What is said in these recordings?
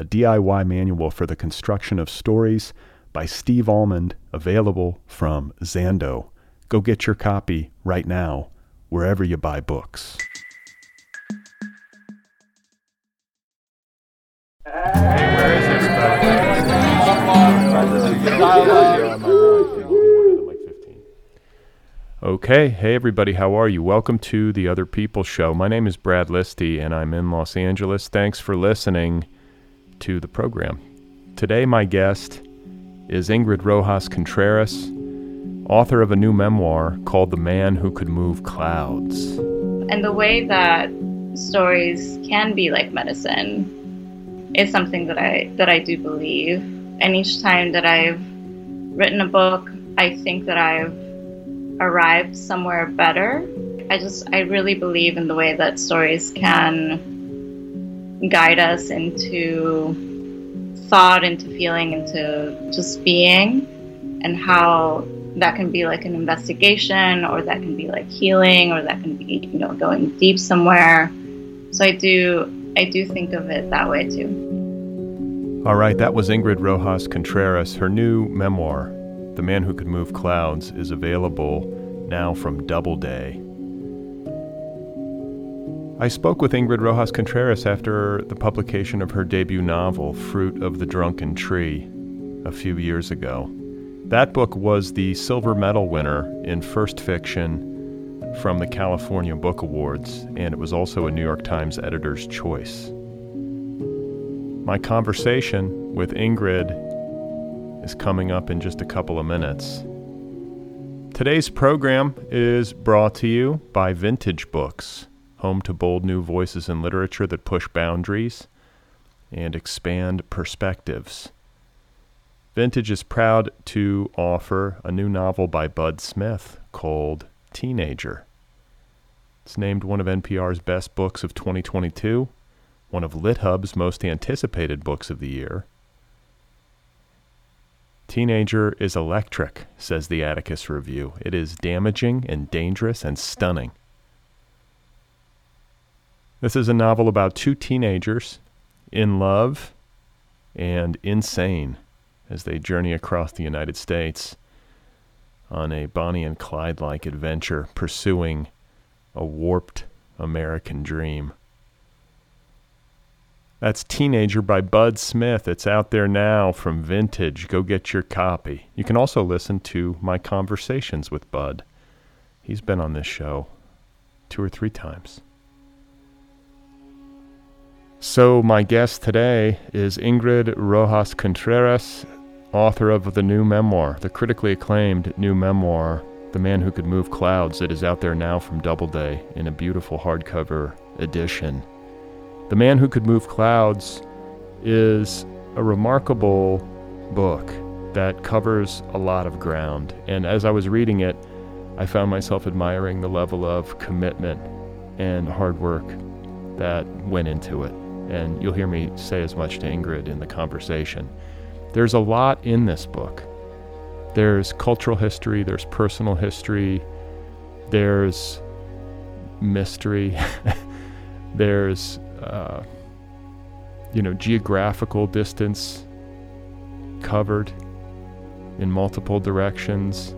a DIY manual for the construction of stories by Steve Almond, available from Zando. Go get your copy right now, wherever you buy books. Okay, hey everybody, how are you? Welcome to the Other People Show. My name is Brad Listi and I'm in Los Angeles. Thanks for listening to the program. Today, my guest is Ingrid Rojas Contreras, author of a new memoir called The Man Who Could Move Clouds. And the way that stories can be like medicine is something that I that I do believe. And each time that I've written a book, I think that I've arrived somewhere better. I just I really believe in the way that stories can guide us into thought, into feeling, into just being, and how that can be like an investigation, or that can be like healing, or that can be you know going deep somewhere. So I do I do think of it that way too. All right, that was Ingrid Rojas Contreras. Her new memoir, The Man Who Could Move Clouds, is available now from Doubleday. I spoke with Ingrid Rojas Contreras after the publication of her debut novel, Fruit of the Drunken Tree, a few years ago. That book was the silver medal winner in first fiction from the California Book Awards, and it was also a New York Times editor's choice. My conversation with Ingrid is coming up in just a couple of minutes. Today's program is brought to you by Vintage Books, home to bold new voices in literature that push boundaries and expand perspectives. Vintage is proud to offer a new novel by Bud Smith called Teenager. It's named one of NPR's best books of 2022, one of LitHub's most anticipated books of the year. Teenager is electric, says the Atticus Review. It is damaging and dangerous and stunning. This is a novel about two teenagers in love and insane as they journey across the United States on a Bonnie and Clyde like adventure pursuing a warped American dream. That's Teenager by Bud Smith. It's out there now from Vintage. Go get your copy. You can also listen to my conversations with Bud. He's been on this show two or three times. So, my guest today is Ingrid Rojas Contreras, author of the new memoir, the critically acclaimed new memoir, The Man Who Could Move Clouds. It is out there now from Doubleday in a beautiful hardcover edition. The Man Who Could Move Clouds is a remarkable book that covers a lot of ground. And as I was reading it, I found myself admiring the level of commitment and hard work that went into it. And you'll hear me say as much to Ingrid in the conversation. There's a lot in this book. There's cultural history, there's personal history, there's mystery, there's uh, you know, geographical distance covered in multiple directions.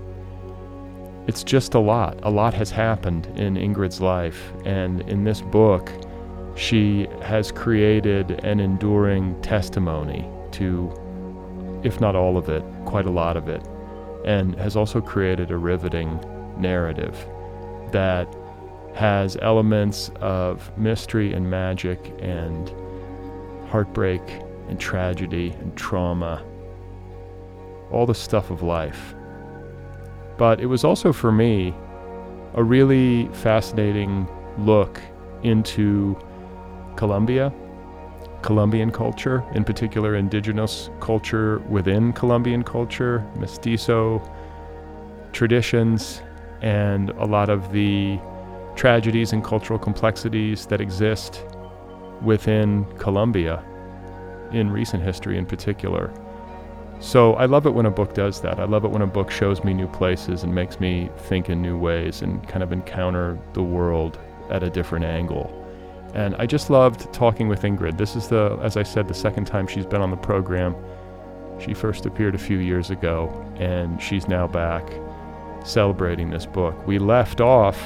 It's just a lot. A lot has happened in Ingrid's life. And in this book, she has created an enduring testimony to if not all of it, quite a lot of it, and has also created a riveting narrative that has elements of mystery and magic and heartbreak and tragedy and trauma, all the stuff of life. But it was also for me a really fascinating look into Colombia, Colombian culture, in particular indigenous culture within Colombian culture, mestizo traditions, and a lot of the tragedies and cultural complexities that exist within Colombia in recent history in particular. So I love it when a book does that. I love it when a book shows me new places and makes me think in new ways and kind of encounter the world at a different angle. And I just loved talking with Ingrid. This is the, as I said, the second time she's been on the program. She first appeared a few years ago, and she's now back celebrating this book. We left off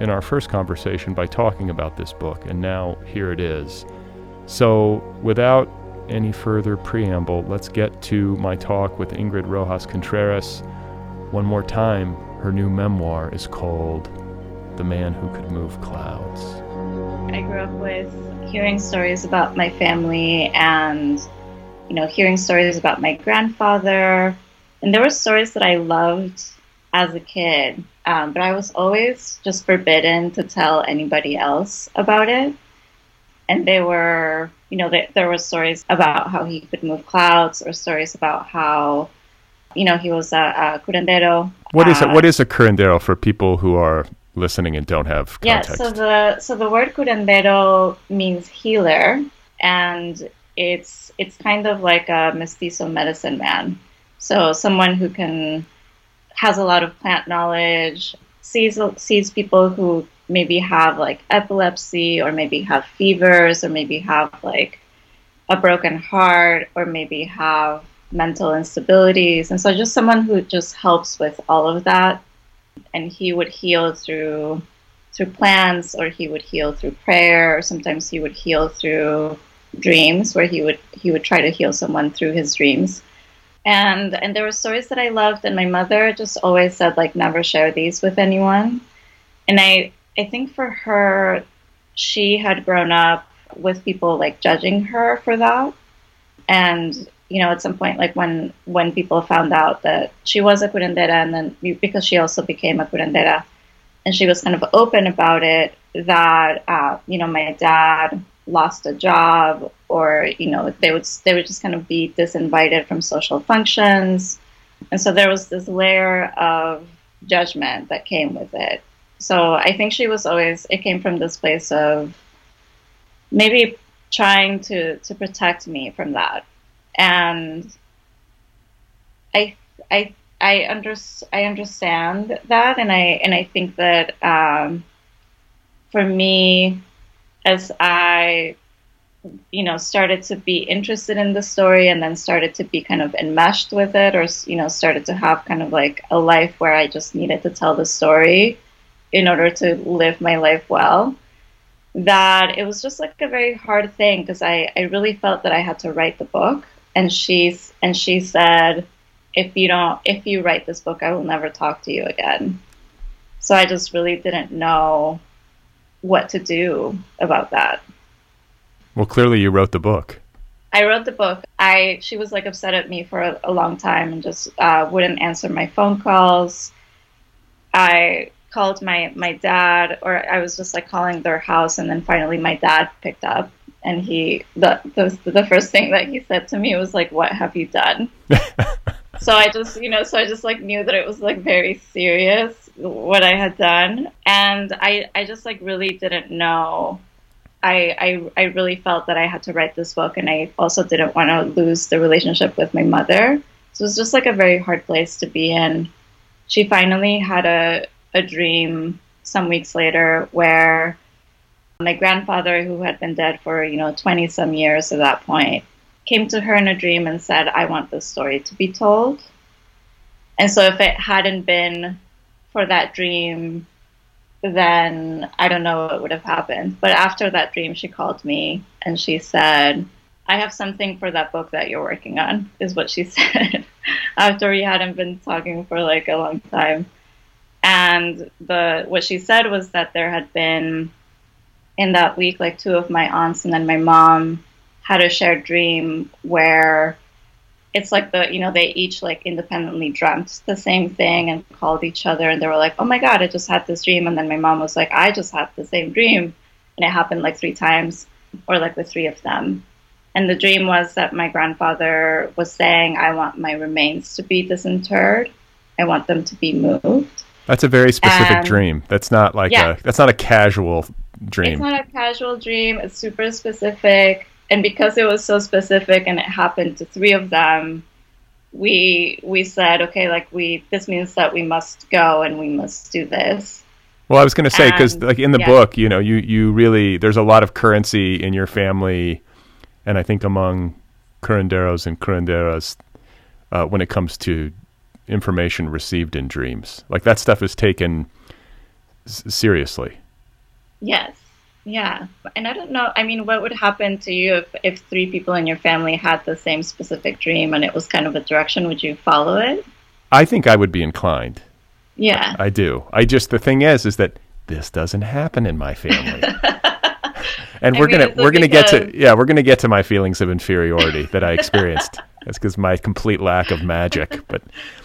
in our first conversation by talking about this book, and now here it is. So, without any further preamble, let's get to my talk with Ingrid Rojas Contreras. One more time, her new memoir is called The Man Who Could Move Clouds. I grew up with hearing stories about my family and, you know, hearing stories about my grandfather. And there were stories that I loved as a kid, um, but I was always just forbidden to tell anybody else about it. And they were, you know, they, there were stories about how he could move clouds, or stories about how, you know, he was a, a curandero. What is uh, a, what is a curandero for people who are listening and don't have context? Yeah, so the so the word curandero means healer, and it's it's kind of like a mestizo medicine man. So someone who can has a lot of plant knowledge, sees sees people who maybe have like epilepsy or maybe have fevers or maybe have like a broken heart or maybe have mental instabilities. And so just someone who just helps with all of that. And he would heal through through plants or he would heal through prayer or sometimes he would heal through dreams where he would he would try to heal someone through his dreams and and there were stories that I loved, and my mother just always said like never share these with anyone. And I I think for her, she had grown up with people like judging her for that, and you know at some point like when when people found out that she was a curandera, and then because she also became a curandera, and she was kind of open about it, that uh, you know my dad lost a job or you know they would they would just kind of be disinvited from social functions. And so there was this layer of judgment that came with it. So i think she was always it came from this place of maybe trying to to protect me from that and i i i under, i understand that and i and i think that um, for me as I, you know, started to be interested in the story and then started to be kind of enmeshed with it or, you know, started to have kind of like a life where I just needed to tell the story in order to live my life well, that it was just like a very hard thing because I, I really felt that I had to write the book. And she's, and she said, if you don't, if you write this book, I will never talk to you again. So I just really didn't know what to do about that. Well, clearly you wrote the book. I wrote the book. I she was like upset at me for a, a long time and just uh, wouldn't answer my phone calls. I called my my dad, or I was just like calling their house, and then finally my dad picked up, and he the the, the first thing that he said to me was like, "What have you done?" so I just you know so I just like knew that it was like very serious, what I had done, and I I just like really didn't know. I, I I really felt that I had to write this book, and I also didn't want to lose the relationship with my mother. So it was just like a very hard place to be in. She finally had a a dream some weeks later where my grandfather, who had been dead for you know twenty some years at that point, came to her in a dream and said, "I want this story to be told." And so if it hadn't been for that dream, then I don't know what would have happened. But after that dream, she called me and she said, I have something for that book that you're working on, is what she said after we hadn't been talking for like a long time. And the what she said was that there had been in that week like two of my aunts and then my mom had a shared dream where it's like the you know they each like independently dreamt the same thing and called each other and they were like oh my god i just had this dream and then my mom was like i just had the same dream and it happened like three times or like the three of them. And the dream was that my grandfather was saying i want my remains to be disinterred. I want them to be moved that's a very specific and, dream. That's not like yeah. a that's not a casual dream. It's not a casual dream. It's super specific. And because it was so specific and it happened to three of them we we said okay like we this means that we must go and we must do this. Well i was going to say because like in the yeah. book you know you you really there's a lot of currency in your family and i think among curanderos and curanderas uh, when it comes to information received in dreams like that stuff is taken s- seriously yes yeah. And I don't know, I mean, what would happen to you if, if three people in your family had the same specific dream and it was kind of a direction? Would you follow it? I think I would be inclined. Yeah. I do. I just, the thing is, is that this doesn't happen in my family. and we're going to, we're going to get to, yeah, we're going to get to my feelings of inferiority that I experienced. That's because my complete lack of magic. But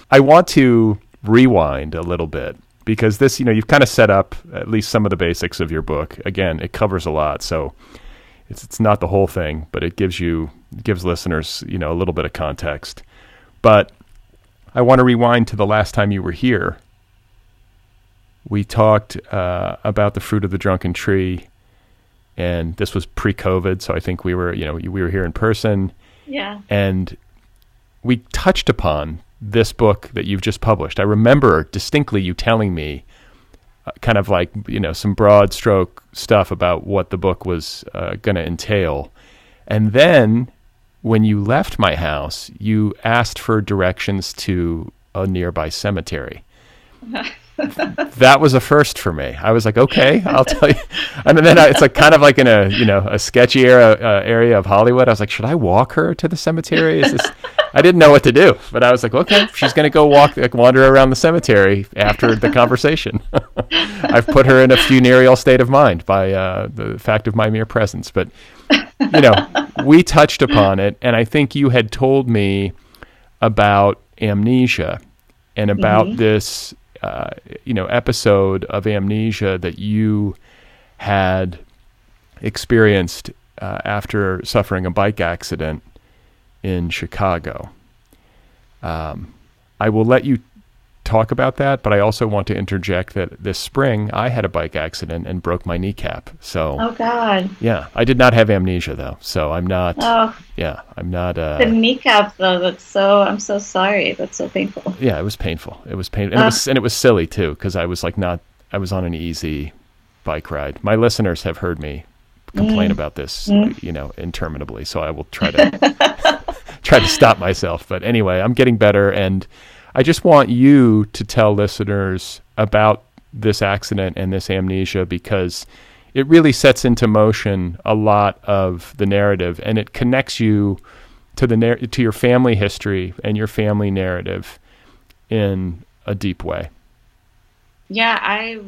I want to rewind a little bit because this, you know, you've kind of set up at least some of the basics of your book. Again, it covers a lot, so it's it's not the whole thing, but it gives you gives listeners, you know, a little bit of context. But I want to rewind to the last time you were here. We talked uh, about the fruit of the drunken tree, and this was pre-COVID, so I think we were, you know, we were here in person. Yeah. And we touched upon this book that you've just published. I remember distinctly you telling me uh, kind of like, you know, some broad stroke stuff about what the book was uh, going to entail. And then when you left my house, you asked for directions to a nearby cemetery. that was a first for me. I was like, okay, I'll tell you. And then I, it's like kind of like in a you know a sketchy era, uh, area of Hollywood. I was like, should I walk her to the cemetery? Is this? I didn't know what to do, but I was like, okay, she's going to go walk, like, wander around the cemetery after the conversation. I've put her in a funereal state of mind by uh, the fact of my mere presence. But you know, we touched upon it, and I think you had told me about amnesia and about mm-hmm. this uh, you know episode of amnesia that you had experienced uh, after suffering a bike accident in Chicago. Um, I will let you talk about that, but I also want to interject that this spring I had a bike accident and broke my kneecap. So Oh God. Yeah. I did not have amnesia though. So I'm not Oh yeah, I'm not uh The kneecap though, that's so I'm so sorry. That's so painful. Yeah, it was painful. It was painful. And it was and it was silly too, because I was like not I was on an easy bike ride. My listeners have heard me complain mm. about this, mm. you know, interminably. So I will try to try to stop myself. But anyway, I'm getting better and I just want you to tell listeners about this accident and this amnesia because it really sets into motion a lot of the narrative and it connects you to the to your family history and your family narrative in a deep way. Yeah, I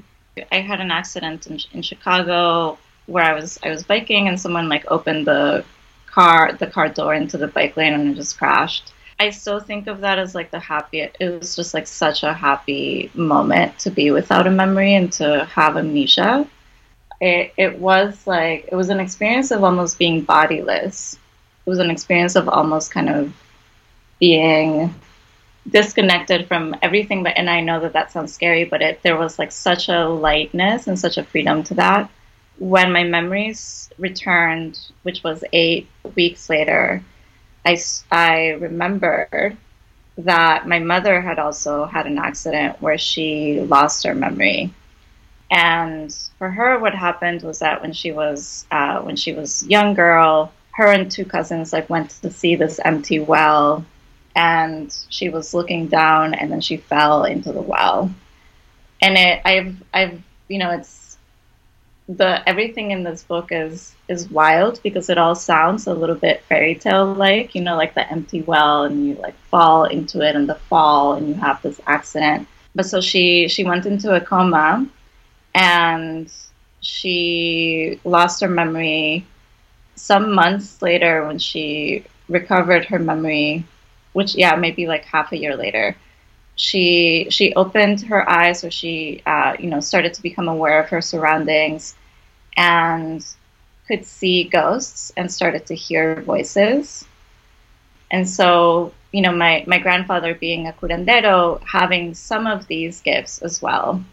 I had an accident in, in Chicago where I was I was biking and someone like opened the car the car door into the bike lane and it just crashed. I still think of that as like the happy. It was just like such a happy moment to be without a memory and to have amnesia. It it was like it was an experience of almost being bodiless. It was an experience of almost kind of being disconnected from everything. But and I know that that sounds scary, but it there was like such a lightness and such a freedom to that. When my memories returned, which was eight weeks later, I, I remembered that my mother had also had an accident where she lost her memory. And for her, what happened was that when she was uh, when she was young girl, her and two cousins like went to see this empty well, and she was looking down, and then she fell into the well. And it, I've, I've, you know, it's the everything in this book is is wild because it all sounds a little bit fairy tale like, you know, like the empty well and you like fall into it in the fall and you have this accident. But so she she went into a coma and she lost her memory some months later when she recovered her memory, which yeah, maybe like half a year later she she opened her eyes so she uh, you know started to become aware of her surroundings and could see ghosts and started to hear voices. And so you know my my grandfather being a curandero having some of these gifts as well.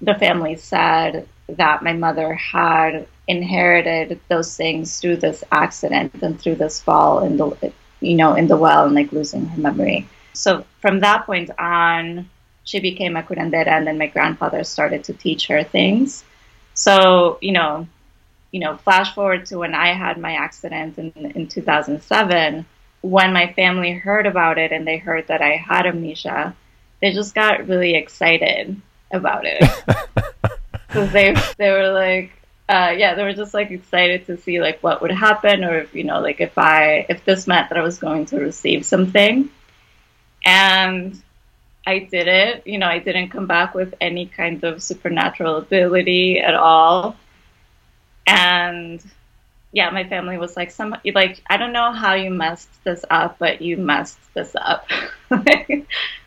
The family said that my mother had inherited those things through this accident and through this fall in the you know in the well and like losing her memory so from that point on, she became a curandera, and then my grandfather started to teach her things. So you know, you know, flash forward to when I had my accident in in 2007. When my family heard about it and they heard that I had amnesia, they just got really excited about it because they they were like, uh, yeah, they were just like excited to see like what would happen, or if you know, like if I if this meant that I was going to receive something. And I did it. You know, I didn't come back with any kind of supernatural ability at all. And yeah, my family was like, some like I don't know how you messed this up, but you messed this up. there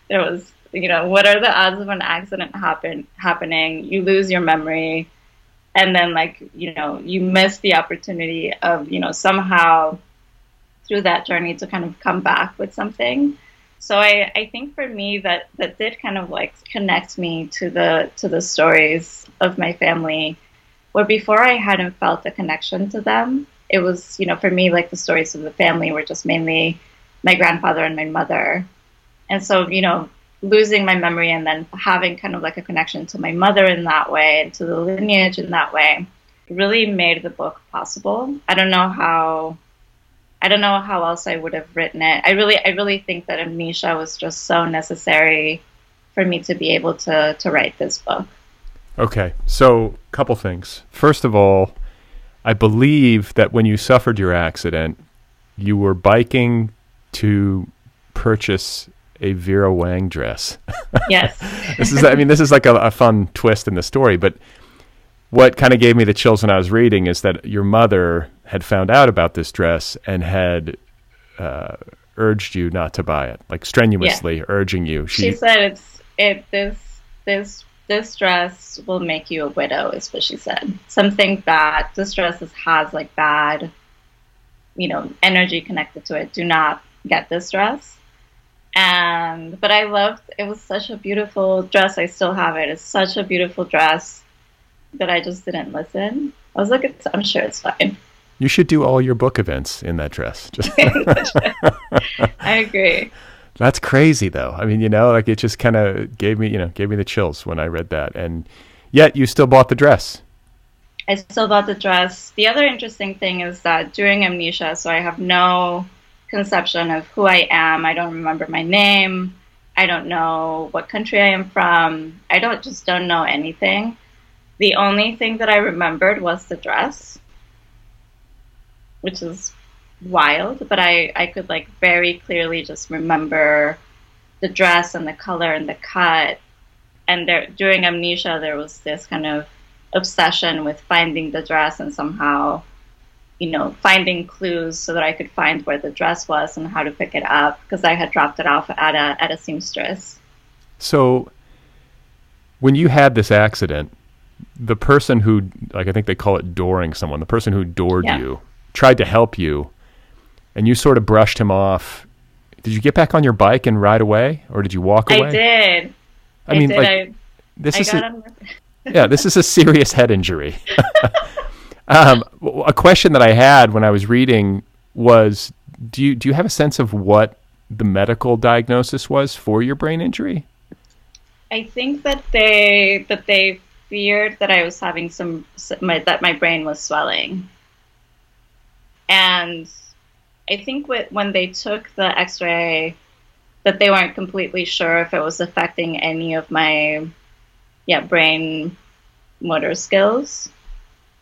was, you know, what are the odds of an accident happen happening? You lose your memory, and then like you know, you miss the opportunity of you know somehow through that journey to kind of come back with something so I, I think for me that that did kind of like connect me to the to the stories of my family where before I hadn't felt a connection to them. It was, you know, for me like the stories of the family were just mainly my grandfather and my mother. And so, you know, losing my memory and then having kind of like a connection to my mother in that way and to the lineage in that way really made the book possible. I don't know how I don't know how else I would have written it. I really, I really think that amnesia was just so necessary for me to be able to to write this book. Okay, so a couple things. First of all, I believe that when you suffered your accident, you were biking to purchase a Vera Wang dress. Yes. this is, I mean, this is like a, a fun twist in the story, but what kind of gave me the chills when I was reading is that your mother had found out about this dress and had uh, urged you not to buy it, like strenuously yeah. urging you. She, she said, "It's it this this this dress will make you a widow," is what she said. Something bad. This dress has like bad, you know, energy connected to it. Do not get this dress. And but I loved. It was such a beautiful dress. I still have it. It's such a beautiful dress that I just didn't listen. I was like, I'm sure it's fine. You should do all your book events in that dress. Just I agree. That's crazy though. I mean, you know, like it just kind of gave me, you know, gave me the chills when I read that. And yet you still bought the dress. I still bought the dress. The other interesting thing is that during amnesia, so I have no conception of who I am. I don't remember my name. I don't know what country I am from. I don't just don't know anything. The only thing that I remembered was the dress, which is wild, but I, I could like very clearly just remember the dress and the color and the cut. And there during amnesia there was this kind of obsession with finding the dress and somehow, you know, finding clues so that I could find where the dress was and how to pick it up because I had dropped it off at a at a seamstress. So when you had this accident, the person who like I think they call it dooring someone, the person who doored yeah. you tried to help you and you sort of brushed him off. Did you get back on your bike and ride away or did you walk away? I did. I, I mean did. like I, this I is a, Yeah, this is a serious head injury. um, a question that I had when I was reading was do you do you have a sense of what the medical diagnosis was for your brain injury? I think that they that they feared that I was having some my, that my brain was swelling, and I think when they took the X-ray, that they weren't completely sure if it was affecting any of my yeah brain motor skills.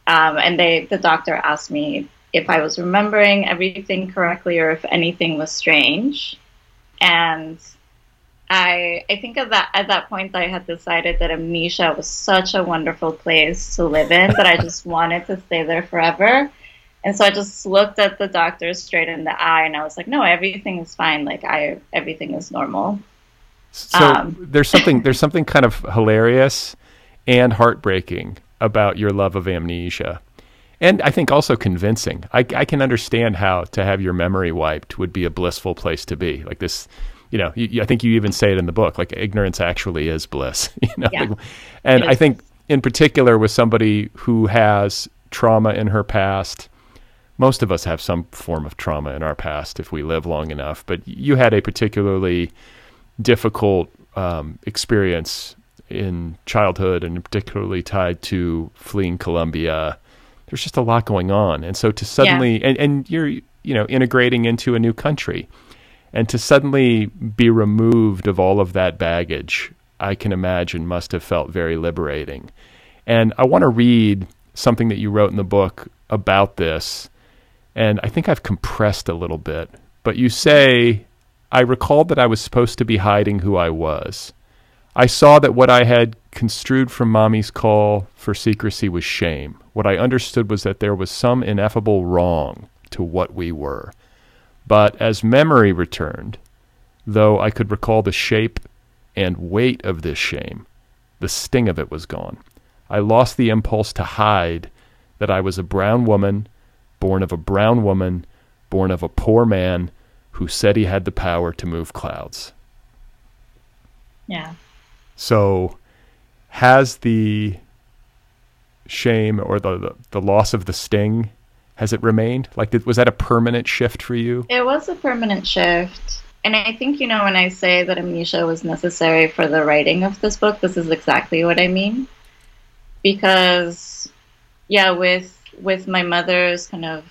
um, and they the doctor asked me if I was remembering everything correctly or if anything was strange, and I I think at that at that point I had decided that amnesia was such a wonderful place to live in that I just wanted to stay there forever. And so I just looked at the doctor straight in the eye and I was like, no, everything is fine. Like I everything is normal. So um, there's something there's something kind of hilarious and heartbreaking about your love of amnesia. And I think also convincing. I, I can understand how to have your memory wiped would be a blissful place to be. Like this you know, you, I think you even say it in the book, like ignorance actually is bliss. You know, yeah. like, and I think in particular with somebody who has trauma in her past, most of us have some form of trauma in our past if we live long enough. But you had a particularly difficult um, experience in childhood, and particularly tied to fleeing Colombia. There's just a lot going on, and so to suddenly yeah. and, and you're you know integrating into a new country and to suddenly be removed of all of that baggage, I can imagine must have felt very liberating. And I want to read something that you wrote in the book about this. And I think I've compressed a little bit. But you say, I recalled that I was supposed to be hiding who I was. I saw that what I had construed from mommy's call for secrecy was shame. What I understood was that there was some ineffable wrong to what we were. But as memory returned, though I could recall the shape and weight of this shame, the sting of it was gone. I lost the impulse to hide that I was a brown woman, born of a brown woman, born of a poor man who said he had the power to move clouds. Yeah. So, has the shame or the, the, the loss of the sting has it remained? Like, was that a permanent shift for you? It was a permanent shift. And I think, you know, when I say that amnesia was necessary for the writing of this book, this is exactly what I mean. Because, yeah, with with my mother's kind of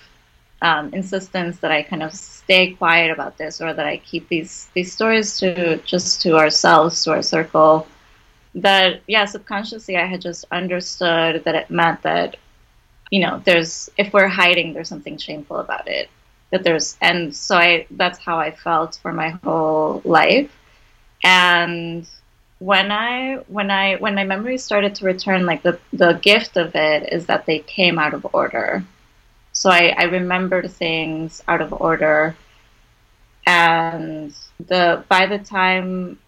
um, insistence that I kind of stay quiet about this or that I keep these these stories to just to ourselves, to our circle, that yeah, subconsciously I had just understood that it meant that you know, there's if we're hiding, there's something shameful about it. That there's and so I that's how I felt for my whole life. And when I when I when my memories started to return, like the the gift of it is that they came out of order. So I, I remembered things out of order and the by the time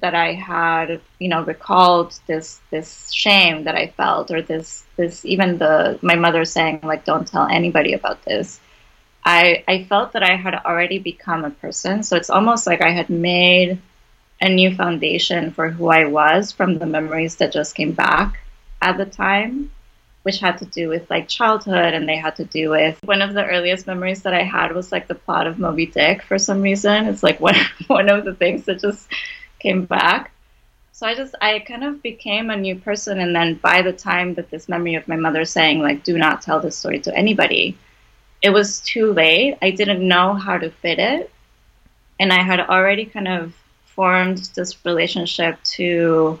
that I had, you know, recalled this this shame that I felt, or this this even the my mother saying like, "Don't tell anybody about this." I I felt that I had already become a person, so it's almost like I had made a new foundation for who I was from the memories that just came back at the time, which had to do with like childhood, and they had to do with one of the earliest memories that I had was like the plot of Moby Dick. For some reason, it's like one one of the things that just came back. So I just I kind of became a new person and then by the time that this memory of my mother saying like do not tell this story to anybody, it was too late. I didn't know how to fit it. And I had already kind of formed this relationship to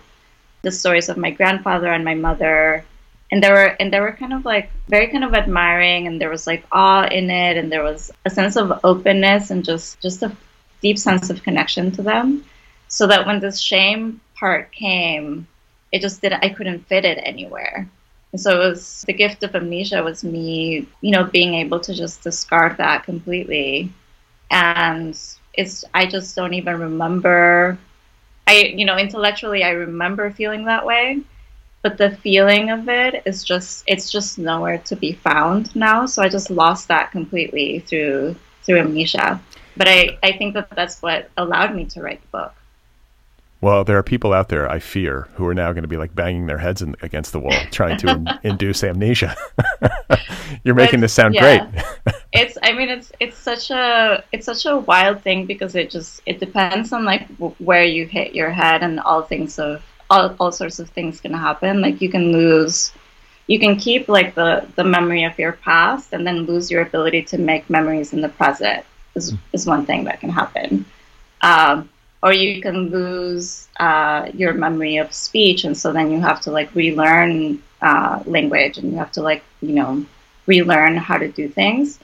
the stories of my grandfather and my mother and there were and they were kind of like very kind of admiring and there was like awe in it and there was a sense of openness and just just a deep sense of connection to them so that when this shame part came, it just didn't, I couldn't fit it anywhere. And so it was the gift of amnesia was me, you know, being able to just discard that completely. And it's, I just don't even remember. I, you know, intellectually, I remember feeling that way, but the feeling of it is just, it's just nowhere to be found now. So I just lost that completely through, through amnesia. But I, I think that that's what allowed me to write the book. Well, there are people out there I fear who are now going to be like banging their heads in, against the wall trying to in, induce amnesia. You're making this sound yeah. great. it's I mean it's it's such a it's such a wild thing because it just it depends on like w- where you hit your head and all things of all, all sorts of things can happen. Like you can lose you can keep like the the memory of your past and then lose your ability to make memories in the present is, mm. is one thing that can happen. Um, or you can lose uh, your memory of speech and so then you have to like relearn uh, language and you have to like you know relearn how to do things.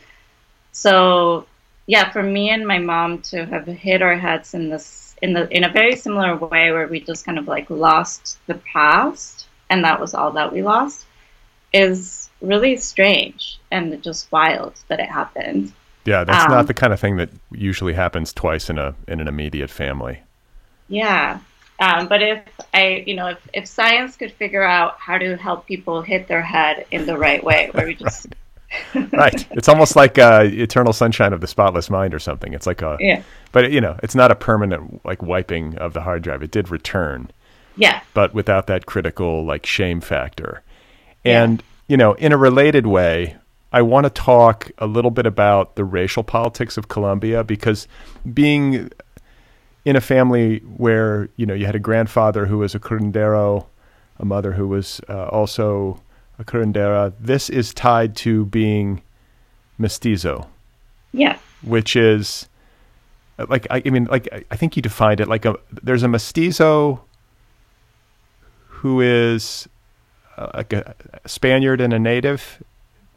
So yeah, for me and my mom to have hit our heads in this in the in a very similar way where we just kind of like lost the past and that was all that we lost is really strange and just wild that it happened. Yeah, that's um, not the kind of thing that usually happens twice in a in an immediate family. Yeah. Um, but if I, you know, if, if science could figure out how to help people hit their head in the right way, where we just right. right. It's almost like uh, Eternal Sunshine of the Spotless Mind or something. It's like a yeah. But you know, it's not a permanent like wiping of the hard drive. It did return. Yeah. But without that critical like shame factor. And yeah. you know, in a related way, I want to talk a little bit about the racial politics of Colombia because being in a family where you know you had a grandfather who was a curandero, a mother who was uh, also a curandera. This is tied to being mestizo. Yeah. Which is like I, I mean like I think you defined it like a there's a mestizo who is uh, like a Spaniard and a native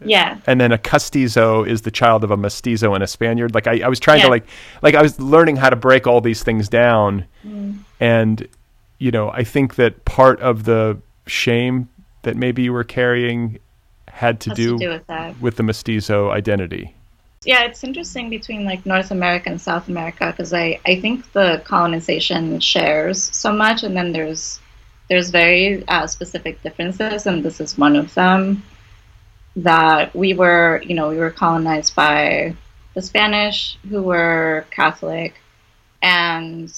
yeah. And then a castizo is the child of a mestizo and a Spaniard. Like I, I was trying yeah. to like like I was learning how to break all these things down. Mm. And you know, I think that part of the shame that maybe you were carrying had to, do, to do, with that. With the mestizo identity. Yeah, it's interesting between like North America and South America because I, I think the colonization shares so much and then there's there's very uh, specific differences and this is one of them that we were, you know, we were colonized by the Spanish who were Catholic, and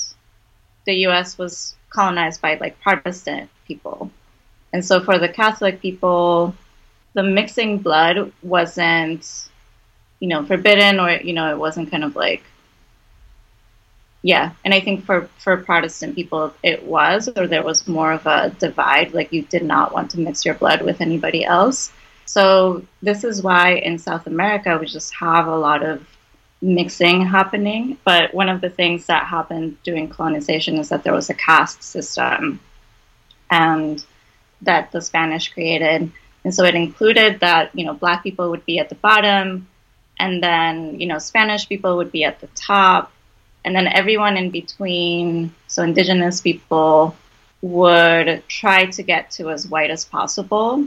the U.S. was colonized by like Protestant people. And so for the Catholic people, the mixing blood wasn't, you know, forbidden or, you know, it wasn't kind of like, yeah. And I think for, for Protestant people, it was, or there was more of a divide. Like you did not want to mix your blood with anybody else. So this is why in South America we just have a lot of mixing happening. But one of the things that happened during colonization is that there was a caste system and that the Spanish created. And so it included that, you know, black people would be at the bottom and then, you know, Spanish people would be at the top and then everyone in between, so indigenous people would try to get to as white as possible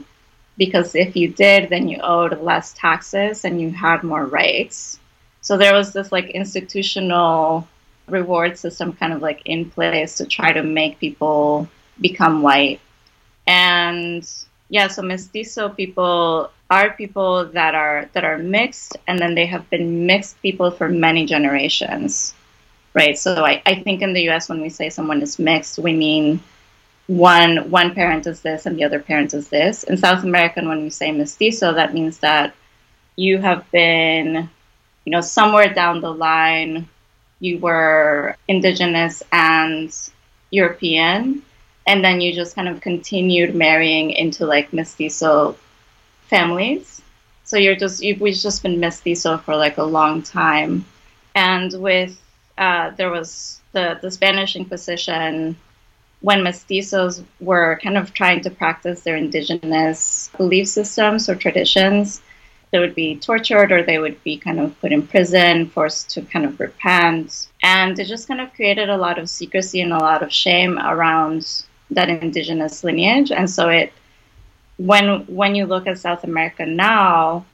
because if you did, then you owed less taxes and you had more rights. So there was this like institutional reward system kind of like in place to try to make people become white. And yeah, so mestizo people are people that are that are mixed and then they have been mixed people for many generations. Right. So I, I think in the US when we say someone is mixed, we mean one one parent is this and the other parent is this. In South American, when we say mestizo, that means that you have been, you know, somewhere down the line, you were indigenous and European, and then you just kind of continued marrying into like mestizo families. So you're just you've we've just been mestizo for like a long time, and with uh, there was the the Spanish Inquisition when mestizos were kind of trying to practice their indigenous belief systems or traditions, they would be tortured or they would be kind of put in prison, forced to kind of repent. And it just kind of created a lot of secrecy and a lot of shame around that indigenous lineage. And so it when when you look at South America now,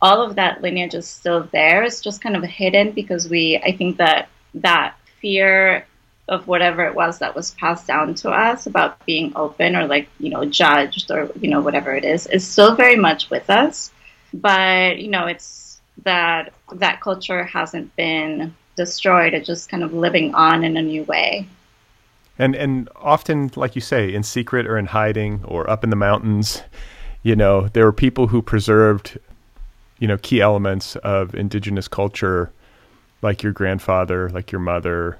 all of that lineage is still there. It's just kind of hidden because we I think that that fear of whatever it was that was passed down to us about being open or like you know judged or you know whatever it is is still very much with us. But you know it's that that culture hasn't been destroyed. It's just kind of living on in a new way. And and often like you say in secret or in hiding or up in the mountains you know there were people who preserved you know key elements of indigenous culture like your grandfather like your mother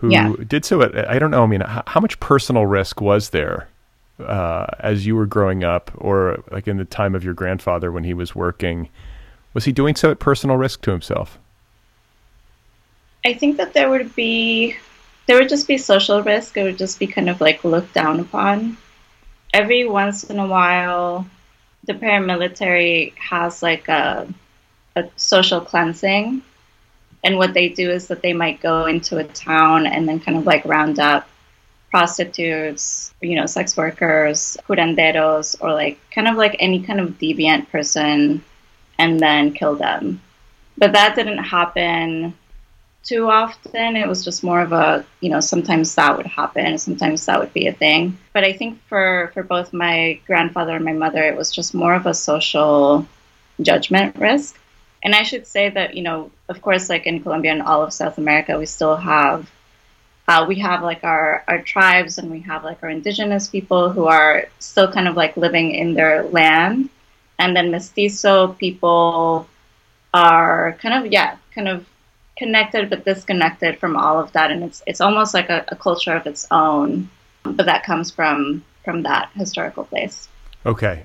who yeah. did so at, I don't know, I mean, how, how much personal risk was there uh, as you were growing up or like in the time of your grandfather when he was working? Was he doing so at personal risk to himself? I think that there would be, there would just be social risk. It would just be kind of like looked down upon. every once in a while, the paramilitary has like a, a social cleansing. And what they do is that they might go into a town and then kind of like round up prostitutes, you know, sex workers, curanderos, or like kind of like any kind of deviant person and then kill them. But that didn't happen too often. It was just more of a, you know, sometimes that would happen, sometimes that would be a thing. But I think for for both my grandfather and my mother, it was just more of a social judgment risk. And I should say that, you know, of course, like in Colombia and all of South America, we still have uh, we have like our, our tribes and we have like our indigenous people who are still kind of like living in their land. And then mestizo people are kind of, yeah, kind of connected but disconnected from all of that. And it's, it's almost like a, a culture of its own, but that comes from, from that historical place. Okay.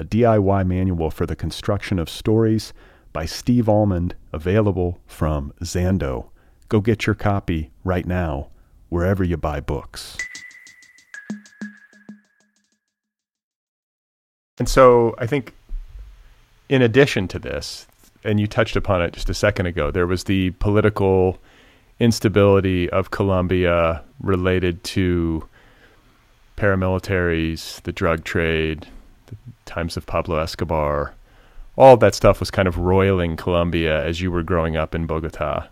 a DIY manual for the construction of stories by Steve Almond, available from Zando. Go get your copy right now, wherever you buy books. And so I think, in addition to this, and you touched upon it just a second ago, there was the political instability of Colombia related to paramilitaries, the drug trade, times of Pablo Escobar. All that stuff was kind of roiling Colombia as you were growing up in Bogota.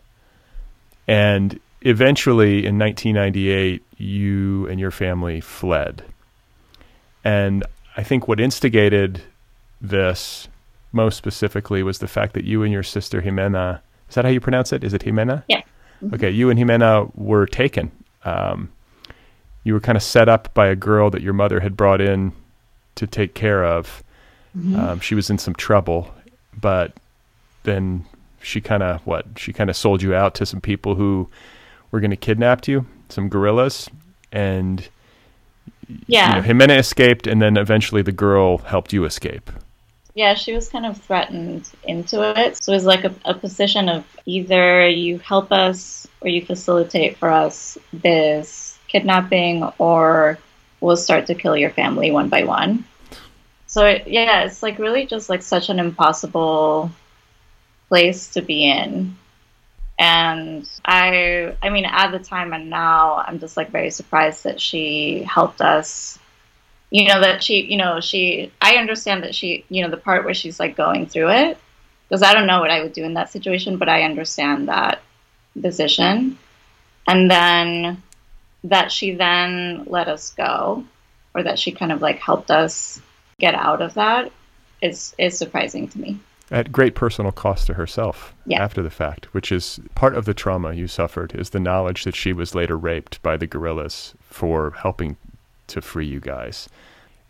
And eventually in 1998, you and your family fled. And I think what instigated this most specifically was the fact that you and your sister Jimena, is that how you pronounce it? Is it Jimena? Yeah. Mm-hmm. Okay, you and Jimena were taken. Um, you were kind of set up by a girl that your mother had brought in to take care of. Mm-hmm. Um, she was in some trouble, but then she kind of what she kind of sold you out to some people who were going to kidnap you, some guerrillas, and yeah, you know, Jimena escaped, and then eventually the girl helped you escape. Yeah, she was kind of threatened into it. So it was like a, a position of either you help us or you facilitate for us this kidnapping, or we'll start to kill your family one by one. So yeah, it's like really just like such an impossible place to be in. And I, I mean, at the time and now, I'm just like very surprised that she helped us. You know, that she, you know, she, I understand that she, you know, the part where she's like going through it, because I don't know what I would do in that situation, but I understand that decision. And then that she then let us go, or that she kind of like helped us get out of that is is surprising to me at great personal cost to herself yeah. after the fact, which is part of the trauma you suffered, is the knowledge that she was later raped by the guerrillas for helping to free you guys.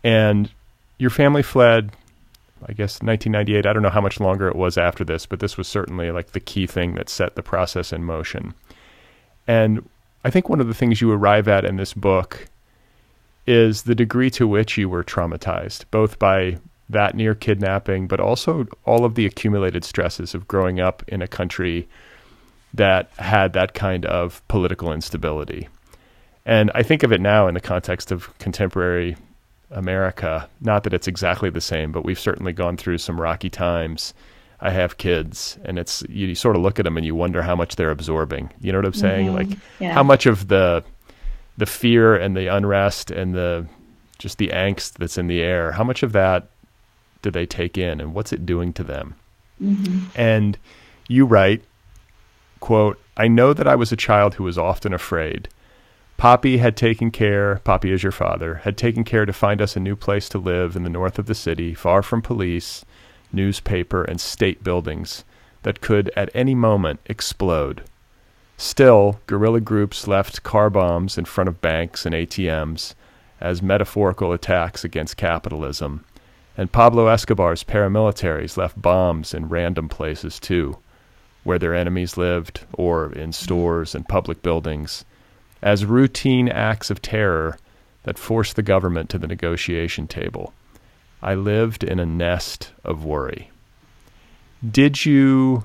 And your family fled, I guess, 1998. I don't know how much longer it was after this, but this was certainly like the key thing that set the process in motion. And I think one of the things you arrive at in this book is the degree to which you were traumatized, both by that near kidnapping, but also all of the accumulated stresses of growing up in a country that had that kind of political instability. And I think of it now in the context of contemporary America. Not that it's exactly the same, but we've certainly gone through some rocky times. I have kids, and it's you, you sort of look at them and you wonder how much they're absorbing. You know what I'm saying? Mm-hmm. Like yeah. how much of the the fear and the unrest and the just the angst that's in the air. How much of that do they take in, and what's it doing to them? Mm-hmm. And you write, quote, I know that I was a child who was often afraid. Poppy had taken care, Poppy is your father, had taken care to find us a new place to live in the north of the city, far from police, newspaper, and state buildings that could at any moment explode. Still, guerrilla groups left car bombs in front of banks and ATMs as metaphorical attacks against capitalism, and Pablo Escobar's paramilitaries left bombs in random places too, where their enemies lived or in stores and public buildings, as routine acts of terror that forced the government to the negotiation table. I lived in a nest of worry. Did you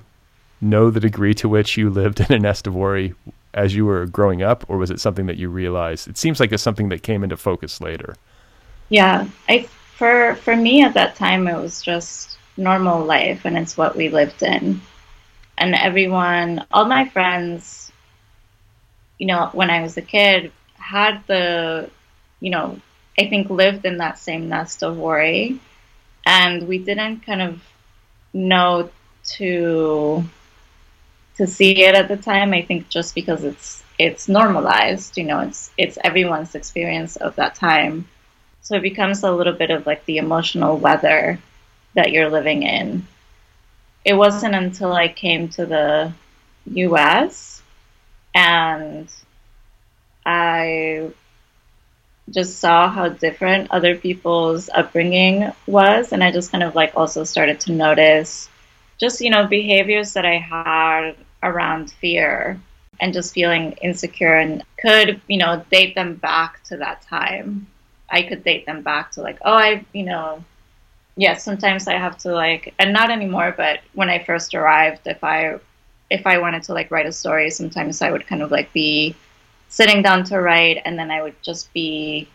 know the degree to which you lived in a nest of worry as you were growing up, or was it something that you realized? It seems like it's something that came into focus later. Yeah, I for for me at that time it was just normal life, and it's what we lived in, and everyone, all my friends, you know, when I was a kid, had the, you know, I think lived in that same nest of worry, and we didn't kind of know to to see it at the time. I think just because it's it's normalized, you know, it's it's everyone's experience of that time. So it becomes a little bit of like the emotional weather that you're living in. It wasn't until I came to the US and I just saw how different other people's upbringing was and I just kind of like also started to notice just you know behaviors that I had around fear and just feeling insecure and could you know date them back to that time. I could date them back to like oh i you know yes sometimes i have to like and not anymore but when i first arrived if i if i wanted to like write a story sometimes i would kind of like be sitting down to write and then i would just be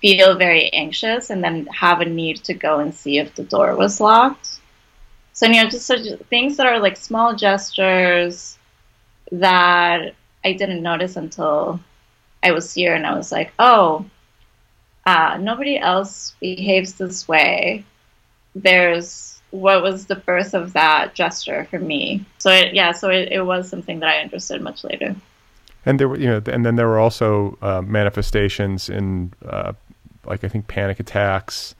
feel very anxious and then have a need to go and see if the door was locked so you know, just such things that are like small gestures that I didn't notice until I was here, and I was like, oh, uh, nobody else behaves this way. There's what was the birth of that gesture for me. So it, yeah, so it, it was something that I understood much later. And there were, you know, and then there were also uh, manifestations in, uh, like I think, panic attacks.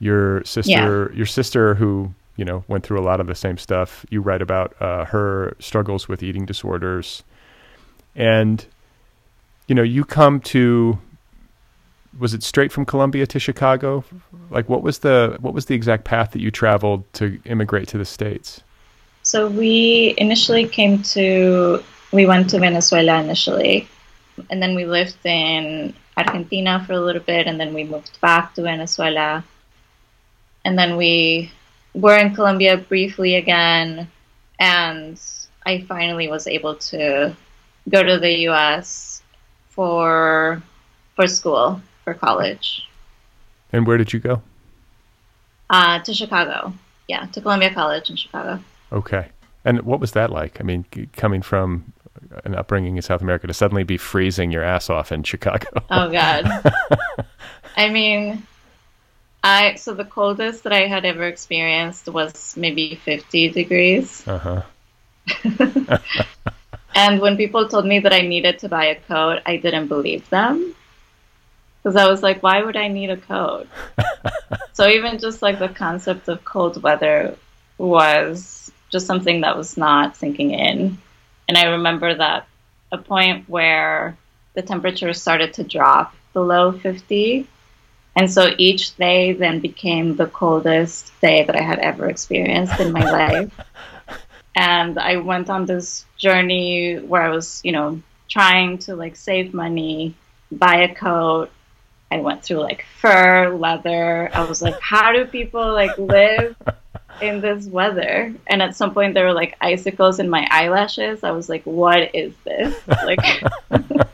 Your sister, yeah. your sister, who you know, went through a lot of the same stuff. You write about uh, her struggles with eating disorders, and you know, you come to. Was it straight from Colombia to Chicago? Like, what was the what was the exact path that you traveled to immigrate to the states? So we initially came to. We went to Venezuela initially, and then we lived in Argentina for a little bit, and then we moved back to Venezuela, and then we were in Colombia briefly again, and I finally was able to go to the U.S. for for school for college. And where did you go? Uh, to Chicago. Yeah, to Columbia College in Chicago. Okay. And what was that like? I mean, coming from an upbringing in South America to suddenly be freezing your ass off in Chicago. Oh God. I mean, I so the coldest that I had ever experienced was maybe 50 degrees. Uh-huh. and when people told me that I needed to buy a coat, I didn't believe them. Because I was like, why would I need a coat? so even just like the concept of cold weather was just something that was not sinking in. And I remember that a point where the temperature started to drop below 50 and so each day then became the coldest day that I had ever experienced in my life. And I went on this journey where I was, you know, trying to like save money, buy a coat. I went through like fur, leather. I was like, how do people like live in this weather? And at some point there were like icicles in my eyelashes. I was like, what is this? Like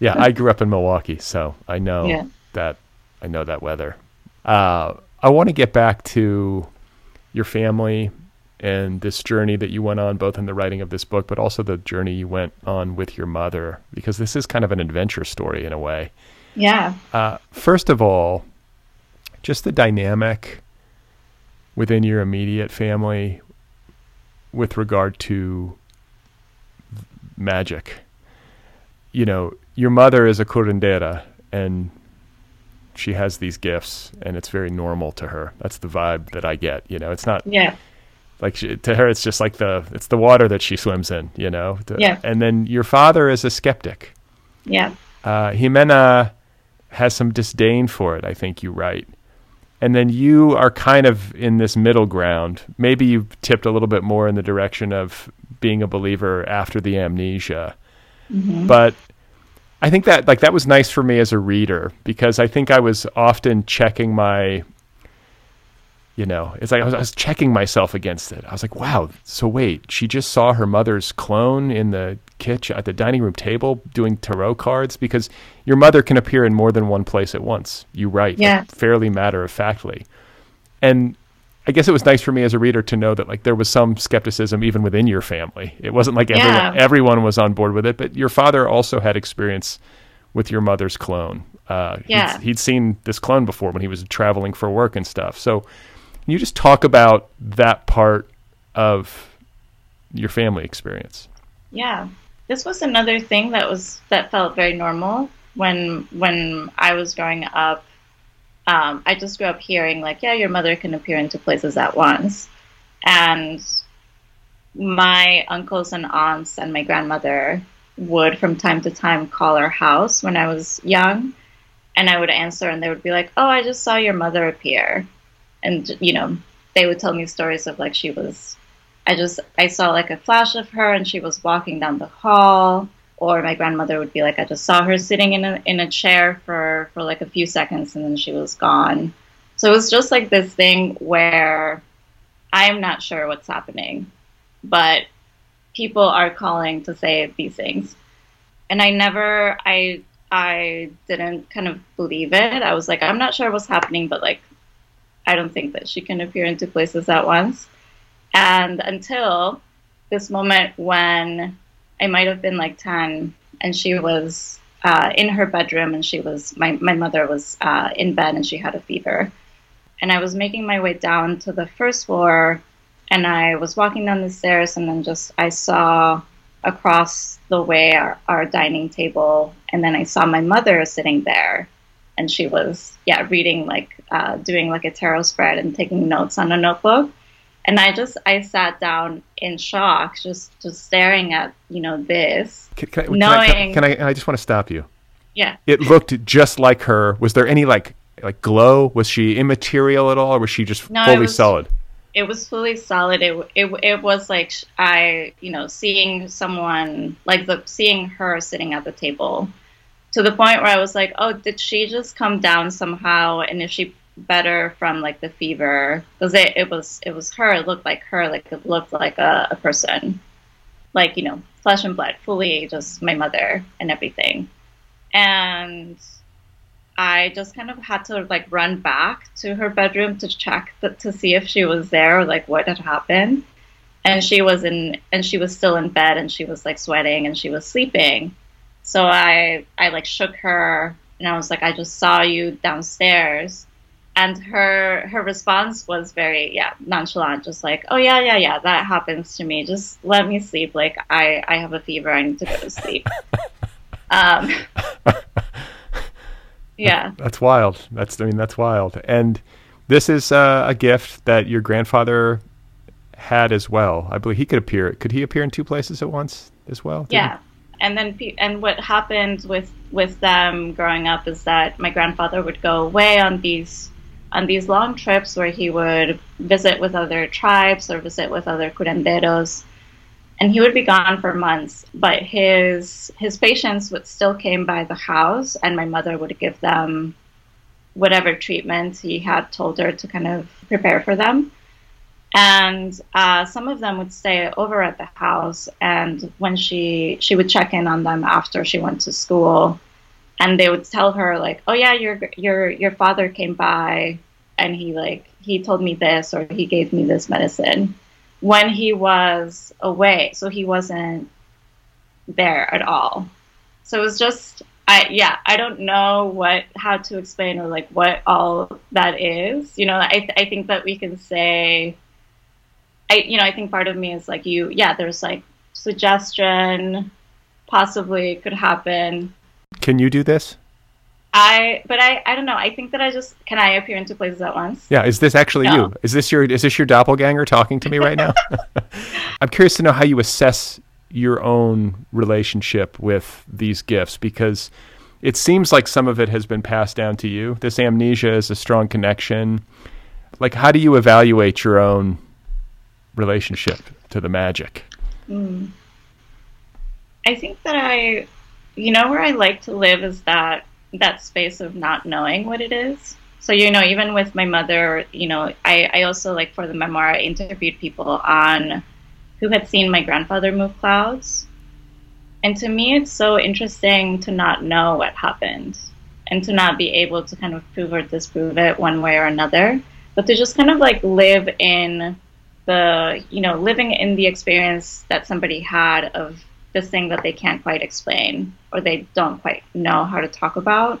Yeah, I grew up in Milwaukee, so I know yeah. that I know that weather. Uh, I want to get back to your family and this journey that you went on, both in the writing of this book, but also the journey you went on with your mother, because this is kind of an adventure story in a way. Yeah. Uh, first of all, just the dynamic within your immediate family with regard to magic. You know, your mother is a curandera and she has these gifts and it's very normal to her. That's the vibe that I get, you know. It's not Yeah. like she, to her it's just like the it's the water that she swims in, you know. Yeah. And then your father is a skeptic. Yeah. Uh, Jimena has some disdain for it. I think you write, and then you are kind of in this middle ground. Maybe you tipped a little bit more in the direction of being a believer after the amnesia, mm-hmm. but I think that like that was nice for me as a reader because I think I was often checking my. You know, it's like I was, I was checking myself against it. I was like, "Wow, so wait, she just saw her mother's clone in the kitchen at the dining room table doing tarot cards because your mother can appear in more than one place at once. You write like, Yeah. fairly matter of factly, and I guess it was nice for me as a reader to know that like there was some skepticism even within your family. It wasn't like everyone Yeah. everyone was on board with it, but your father also had experience with your mother's clone. Uh, he'd- Yeah. he'd, seen this clone before when he was traveling for work and stuff. So, can you just talk about that part of your family experience? Yeah. This was another thing that was that felt very normal when when I was growing up. Um, I just grew up hearing like, yeah, your mother can appear into places at once, and my uncles and aunts and my grandmother would from time to time call our house when I was young, and I would answer, and they would be like, "Oh, I just saw your mother appear," and you know, they would tell me stories of like she was I just I saw like a flash of her and she was walking down the hall or my grandmother would be like I just saw her sitting in a in a chair for for like a few seconds and then she was gone. So it was just like this thing where I am not sure what's happening, but people are calling to say these things. And I never I I didn't kind of believe it. I was like I'm not sure what's happening but like I don't think that she can appear into places at once. And until this moment when I might have been like 10 and she was uh, in her bedroom and she was, my, my mother was uh, in bed and she had a fever. And I was making my way down to the first floor and I was walking down the stairs and then just, I saw across the way our, our dining table and then I saw my mother sitting there and she was, yeah, reading like, uh, doing like a tarot spread and taking notes on a notebook and i just i sat down in shock just just staring at you know this Can, can, I, can, I, Knowing- can I? I just want to stop you. yeah It looked just like her. Was there any like like glow? Was she immaterial at all, or was she just No, fully was- solid? it was fully solid it, it, it was like i you know seeing someone like the seeing her sitting at the table to the point where i was like oh did she just come down somehow? And is she better from like the fever? Because it, it was it was her. It looked like her. Like it looked like a, a person. Like you know flesh and blood fully just my mother and everything. And I just kind of had to like run back to her bedroom to check th- to see if she was there or like what had happened. And she was in and she was still in bed and she was like sweating and she was sleeping. So I I like shook her and I was like I just saw you downstairs. And her her response was very yeah nonchalant just like oh yeah yeah yeah that happens to me just let me sleep like I I have a fever I need to go to sleep. um yeah. That's wild. That's I mean that's wild. And this is uh, a gift that your grandfather had as well. I believe he could appear. Could he appear in two places at once as well? Did he? And then and what happened with with them growing up is that my grandfather would go away on these on these long trips where he would visit with other tribes or visit with other curanderos, and he would be gone for months. But his his patients would still came by the house, and my mother would give them whatever treatments he had told her to kind of prepare for them and uh, some of them would stay over at the house and when she she would check in on them after she went to school. And they would tell her like oh yeah your your your father came by and he like he told me this or he gave me this medicine. When he was away so he wasn't there at all. So it was just I yeah, I don't know what how to explain or like what all that is. You know, I I think that we can say I you know, I think part of me is like you yeah, there's like suggestion possibly could happen. Can you do this? I but I I don't know. I think that I just can I appear into places at once? Yeah, is this actually no. you? Is this your is this your doppelganger talking to me right now? I'm curious to know how you assess your own relationship with these gifts because it seems like some of it has been passed down to you. This amnesia is a strong connection. Like how do you evaluate your own relationship to the magic? Mm. I think that I you know where I like to live is that that space of not knowing what it is. So, you know, even with my mother, you know, I, I also, like, for the memoir, I interviewed people on who had seen my grandfather move clouds. And to me, it's so interesting to not know what happened and to not be able to kind of prove or disprove it one way or another, but to just kind of like live in the, you know, living in the experience that somebody had of this thing that they can't quite explain or they don't quite know how to talk about.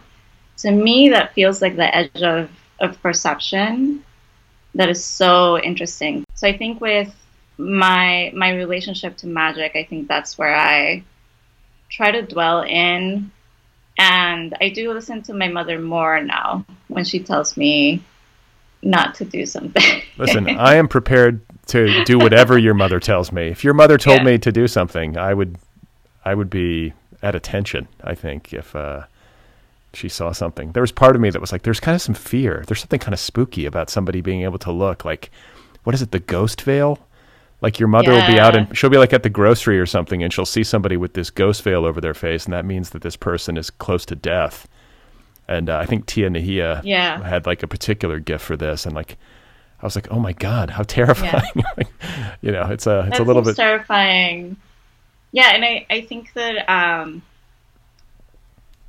To me, that feels like the edge of, of perception that is so interesting. So I think with my my relationship to magic, I think that's where I try to dwell in and I do listen to my mother more now when she tells me not to do something. Listen, I am prepared to do whatever your mother tells me. If your mother told yeah. me to do something, I would I would be at attention, I think, if uh, she saw something. There was part of me that was like, there's kind of some fear. There's something kind of spooky about somebody being able to look like, what is it, the ghost veil? Like your mother yeah. will be out and she'll be like at the grocery or something and she'll see somebody with this ghost veil over their face and that means that this person is close to death. And uh, I think Tia Nahia yeah. had like a particular gift for this and like I was like, oh my god, how terrifying! Yeah. you know, it's a it's that a little bit terrifying. Yeah, and I I think that um,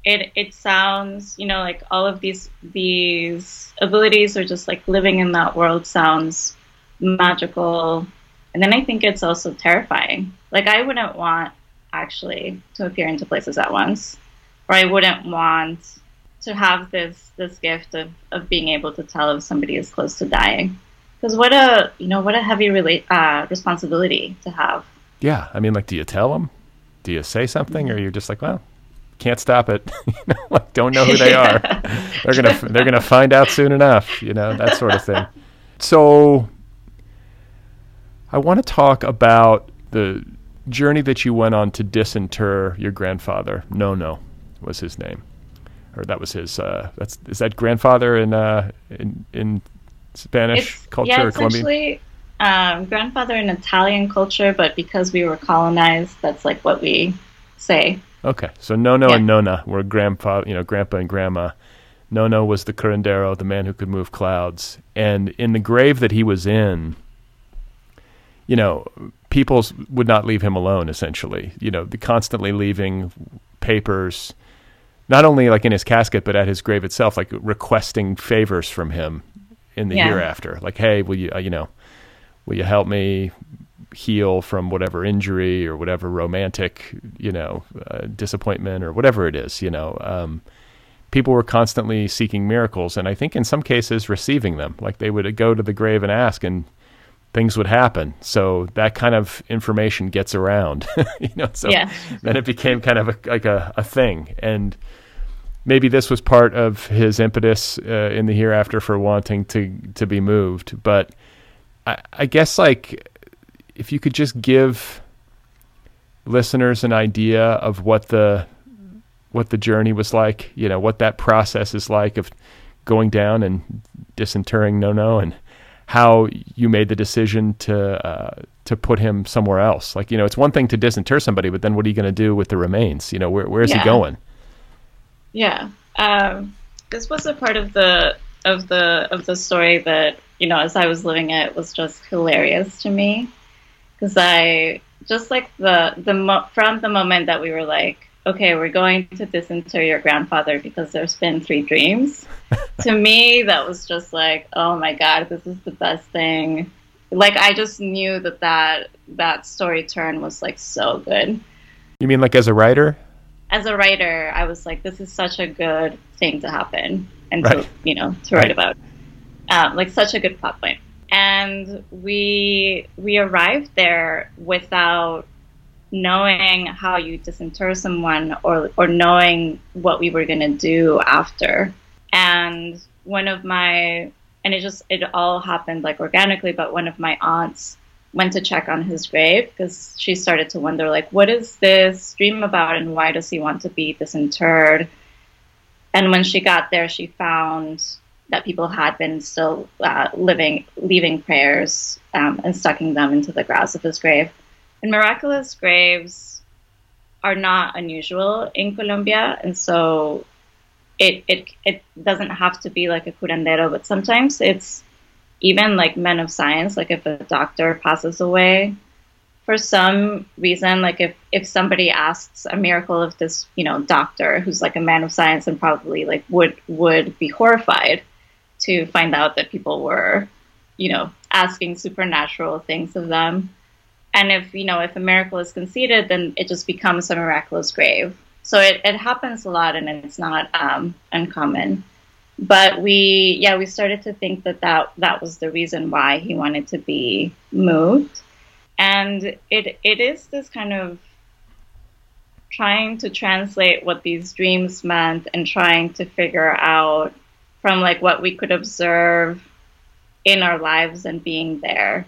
it it sounds you know like all of these these abilities are just like living in that world sounds magical, and then I think it's also terrifying. Like I wouldn't want actually to appear into places at once, or I wouldn't want to have this this gift of, of being able to tell if somebody is close to dying because what a you know what a heavy relate uh, responsibility to have. Yeah, I mean, like, do you tell them? Do you say something, or you're just like, well, can't stop it. you know, like, don't know who they are. they're gonna they're gonna find out soon enough. You know, that sort of thing. So, I want to talk about the journey that you went on to disinter your grandfather. Nono, was his name, or that was his. Uh, that's is that grandfather in uh, in in Spanish it's, culture yeah, Colombian? Um, grandfather in Italian culture, but because we were colonized, that's like what we say. Okay, so Nono yeah. and Nona were grandpa, you know, grandpa and grandma. Nono was the curandero, the man who could move clouds, and in the grave that he was in, you know, people would not leave him alone. Essentially, you know, the constantly leaving papers, not only like in his casket, but at his grave itself, like requesting favors from him in the yeah. hereafter. Like, hey, will you, uh, you know, will you help me heal from whatever injury or whatever romantic, you know, uh, disappointment or whatever it is, you know. Um, people were constantly seeking miracles, and I think in some cases receiving them. Like they would go to the grave and ask, and things would happen. So that kind of information gets around, you know. So yeah. then it became kind of a, like a, a thing, and maybe this was part of his impetus uh, in the hereafter for wanting to to be moved. But I, I guess like if you could just give listeners an idea of what the what the journey was like, you know, what that process is like of going down and disinterring Nono, and how you made the decision to uh, to put him somewhere else. Like, you know, it's one thing to disinter somebody, but then what are you going to do with the remains? You know, where where is yeah. he going? Yeah, um, this was a part of the of the of the story that you know, as I was living it, was just hilarious to me because I just like the the mo- from the moment that we were like, okay, we're going to disinter your grandfather because there's been three dreams. to me, that was just like, oh my god, this is the best thing. Like I just knew that that that story turn was like so good. You mean like as a writer? as a writer, I was like, this is such a good thing to happen and Right. to you know to write about, um, like such a good plot point. And we we arrived there without knowing how you disinter someone or or knowing what we were gonna do after. And one of my and it just it all happened like organically, but one of my aunts went to check on his grave because she started to wonder like what is this dream about and why does he want to be disinterred and when she got there she found that people had been still uh, living leaving prayers um, and stucking them into the grass of his grave. And miraculous graves are not unusual in colombia and so it it, it doesn't have to be like a curandero but sometimes it's even like men of science, like if a doctor passes away, for some reason, like if if somebody asks a miracle of this, you know, doctor who's like a man of science and probably like would would be horrified to find out that people were, you know, asking supernatural things of them. And if you know if a miracle is conceded, then it just becomes a miraculous grave. So it, it happens a lot, and it's not um, uncommon. But we yeah we started to think that, that that was the reason why he wanted to be moved. And it it is this kind of trying to translate what these dreams meant and trying to figure out from like what we could observe in our lives and being there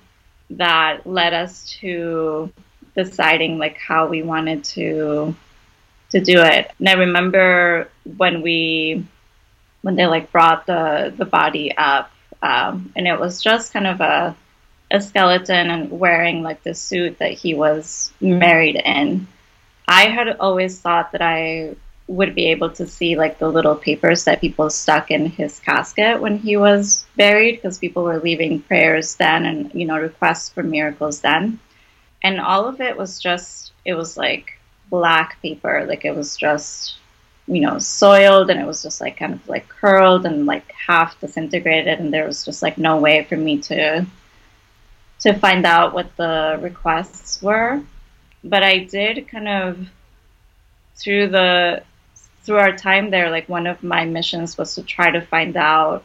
that led us to deciding like how we wanted to to do it and i remember when we when they like brought the the body up, um, and it was just kind of a a skeleton and wearing like the suit that he was married in. I had always thought that I would be able to see like the little papers that people stuck in his casket when he was buried because people were leaving prayers then and you know requests for miracles then and all of it was just it was like black paper like it was just you know soiled and it was just like kind of like curled and like half disintegrated and there was just like no way for me to to find out what the requests were. But i did kind of through the through our time there like one of my missions was to try to find out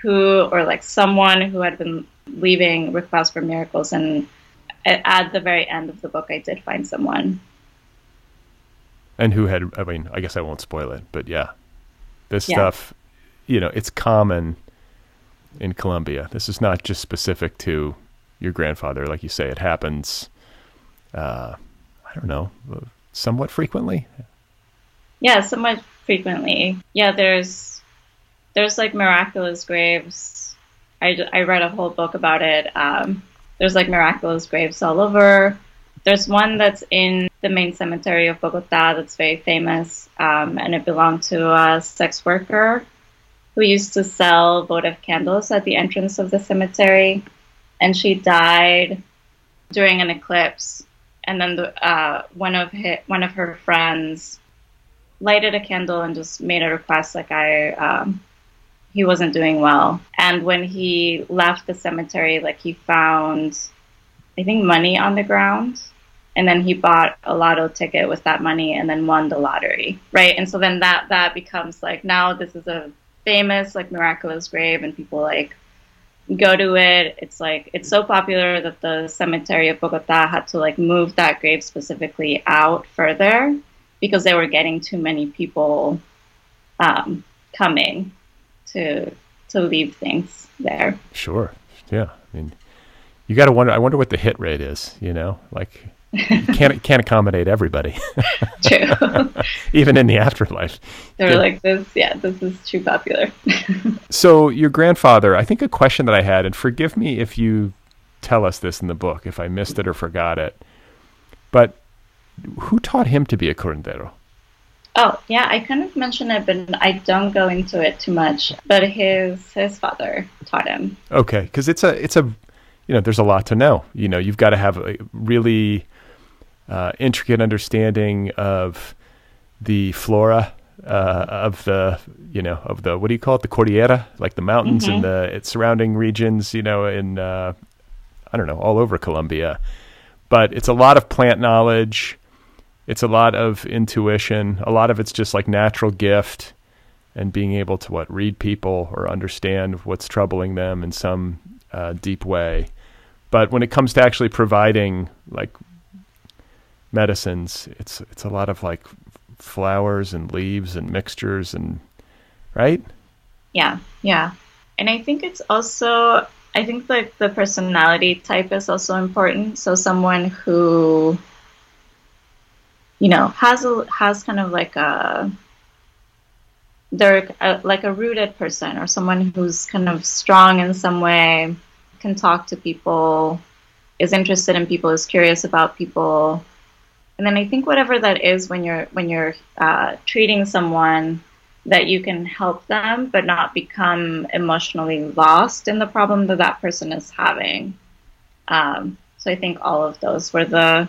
who or like someone who had been leaving requests for miracles and at the very end of the book i did find someone and who had i mean i guess i won't spoil it but yeah this Yeah. stuff you know it's common in colombia this is not just specific to your grandfather like you say it happens uh, i don't know somewhat frequently Yeah, somewhat frequently. Yeah, there's there's like miraculous graves. I, I read a whole book about it. Um, there's like miraculous graves all over. There's one that's in the main cemetery of Bogota that's very famous, um, and it belonged to a sex worker who used to sell votive candles at the entrance of the cemetery, and she died during an eclipse. And then the, uh, one of hi one of her friends lighted a candle and just made a request like I um, he wasn't doing well. And when he left the cemetery, like he found I think money on the ground. And then he bought a lotto ticket with that money and then won the lottery. Right. And so then that that becomes like now this is a famous like miraculous grave and people like go to it. It's like it's so popular that the cemetery of Bogota had to like move that grave specifically out further because they were getting too many people um, coming to to leave things there. Sure. Yeah. I mean, you got to wonder. I wonder what the hit rate is. You know, like can't can't accommodate everybody, True. even in the afterlife. They're Yeah. like this. Yeah, this is too popular. So your grandfather. I think a question that I had, and forgive me if you tell us this in the book if I missed it or forgot it, but who taught him to be a curandero? oh yeah, I kind of mentioned it, but I don't go into it too much. But his his father taught him. Okay, because it's a it's a you know there's a lot to know. You know you've got to have a really uh, intricate understanding of the flora uh, of the you know of the what do you call it the cordillera like the mountains and the its surrounding regions. You know in uh, I don't know all over Colombia, but it's a lot of plant knowledge. it's a lot of intuition. A lot of it's just like natural gift and being able to what read people or understand what's troubling them in some uh, deep way. But when it comes to actually providing like medicines, it's it's a lot of like flowers and leaves and mixtures and right. Yeah, yeah, and I think it's also I think like the personality type is also important. So someone who you know has a has kind of like a they're a, like a rooted person or someone who's kind of strong in some way can talk to people is interested in people is curious about people and then i think whatever that is when you're when you're uh, treating someone that you can help them but not become emotionally lost in the problem that that person is having. Um, so i think all of those were the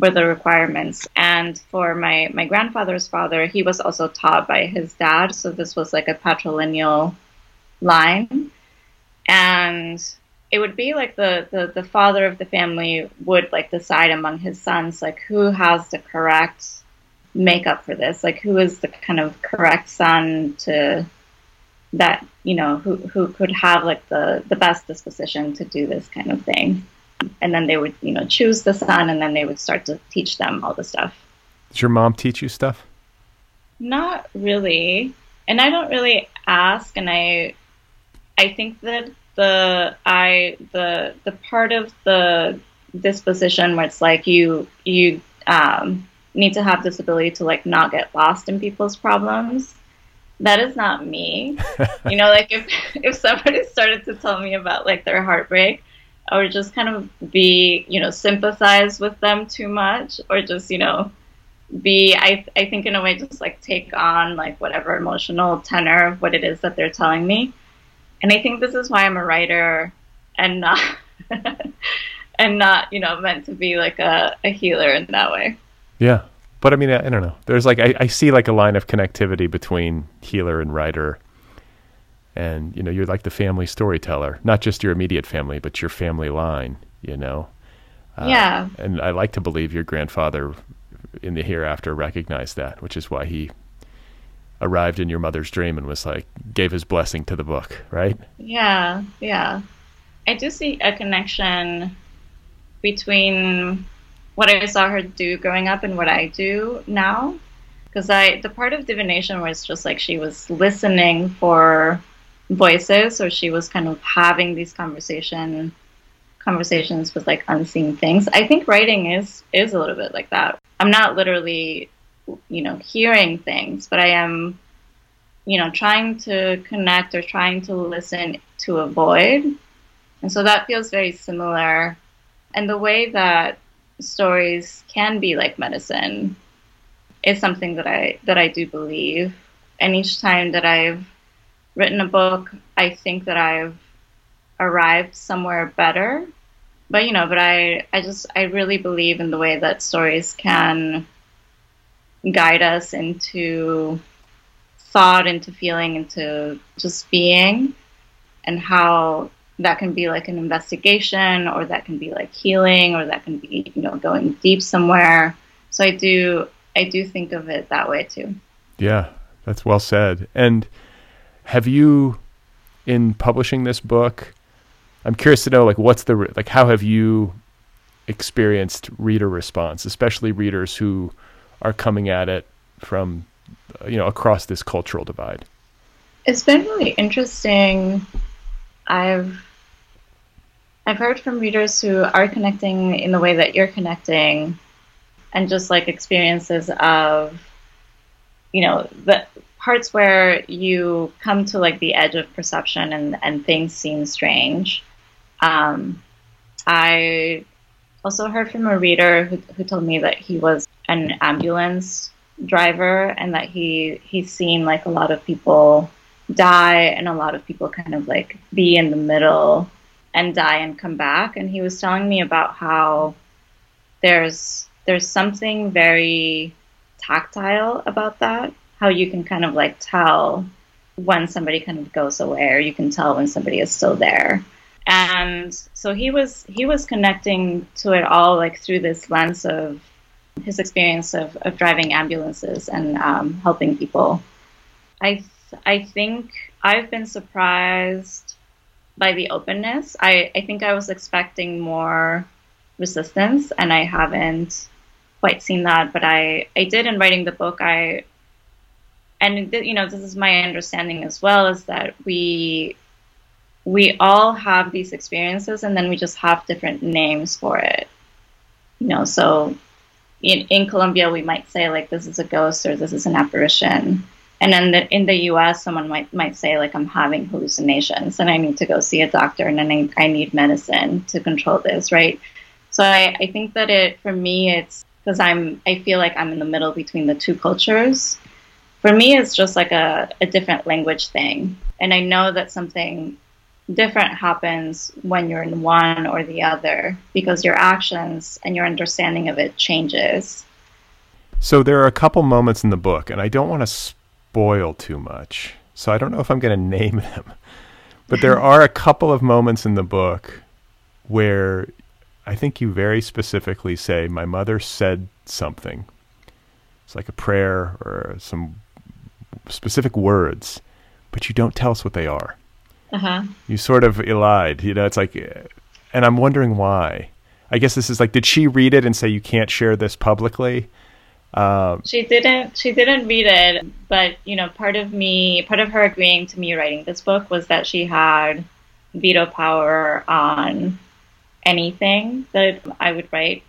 were the requirements. And for my my grandfather's father he was also taught by his dad. So this was like a patrilineal line. And it would be like the, the the father of the family would like decide among his sons like who has the correct makeup for this? Like who is the kind of correct son to that you know who who could have like the the best disposition to do this kind of thing? And then they would you know choose the son and then they would start to teach them all the stuff. Does your mom teach you stuff? not really. And i don't really ask and i i think that the I the the part of the disposition where it's like you you um, need to have this ability to like not get lost in people's problems. That is not me. you know, like if if somebody started to tell me about like their heartbreak, I would just kind of be, you know, sympathize with them too much or just, you know, be I I think in a way just like take on like whatever emotional tenor of what it is that they're telling me and I think this is why I'm a writer and not and not you know meant to be like a, a healer in that way. Yeah, but I mean I, I don't know. There's like I, I see like a line of connectivity between healer and writer. And you know you're like the family storyteller, not just your immediate family, but your family line. You know. Uh, yeah. And I like to believe your grandfather in the hereafter recognized that, which is why he arrived in your mother's dream and was like gave his blessing to the book, right? Yeah, yeah. I do see a connection between what I saw her do growing up and what I do now. Because I, the part of divination was just like she was listening for voices, or she was kind of having these conversation conversations with like unseen things. I think writing is is a little bit like that. I'm not literally you know, hearing things, but I am, you know, trying to connect or trying to listen to avoid. And so that feels very similar. And the way that stories can be like medicine is something that I that I do believe. And each time that I've written a book, I think that I've arrived somewhere better. But you know, but I I just I really believe in the way that stories can guide us into thought, into feeling, into just being, and how that can be like an investigation, or that can be like healing, or that can be you know going deep somewhere. So I do I do think of it that way too. Yeah, that's well said. And have you, in publishing this book, I'm curious to know like what's the like how have you experienced reader response, especially readers who are coming at it from you know across this cultural divide? It's been really interesting. I've I've heard from readers who are connecting in the way that you're connecting, and just like experiences of, you know, the parts where you come to like the edge of perception and and things seem strange. Um, I also heard from a reader who, who told me that he was an ambulance driver and that he he's seen like a lot of people die and a lot of people kind of like be in the middle and die and come back. And he was telling me about how there's there's something very tactile about that how you can kind of like tell when somebody kind of goes away or you can tell when somebody is still there. And so he was he was connecting to it all like through this lens of his experience of, of driving ambulances and um, helping people. I th- I think I've been surprised by the openness. I, I think I was expecting more resistance, and I haven't quite seen that. But I, I did in writing the book. I and you know this is my understanding as well is that we we all have these experiences, and then we just have different names for it. You know, so in, in Colombia, we might say like this is a ghost or this is an apparition. And then the, in the U.S., someone might might say like I'm having hallucinations and I need to go see a doctor and then I, I need medicine to control this, right? So I, I think that it for me it's because I'm I feel like I'm in the middle between the two cultures. For me, it's just like a, a different language thing, and I know that something different happens when you're in one or the other because your actions and your understanding of it changes. So there are a couple moments in the book, and I don't want to spoil too much. So I don't know if I'm going to name them. But there are a couple of moments in the book where I think you very specifically say, My mother said something. It's like a prayer or some specific words, but you don't tell us what they are. Uh-huh. You sort of elide, you know, it's like, and I'm wondering why. I guess this is like, did she read it and say you can't share this publicly? Um, she didn't. She didn't read it, but you know, part of me, part of her agreeing to me writing this book was that she had veto power on anything that I would write,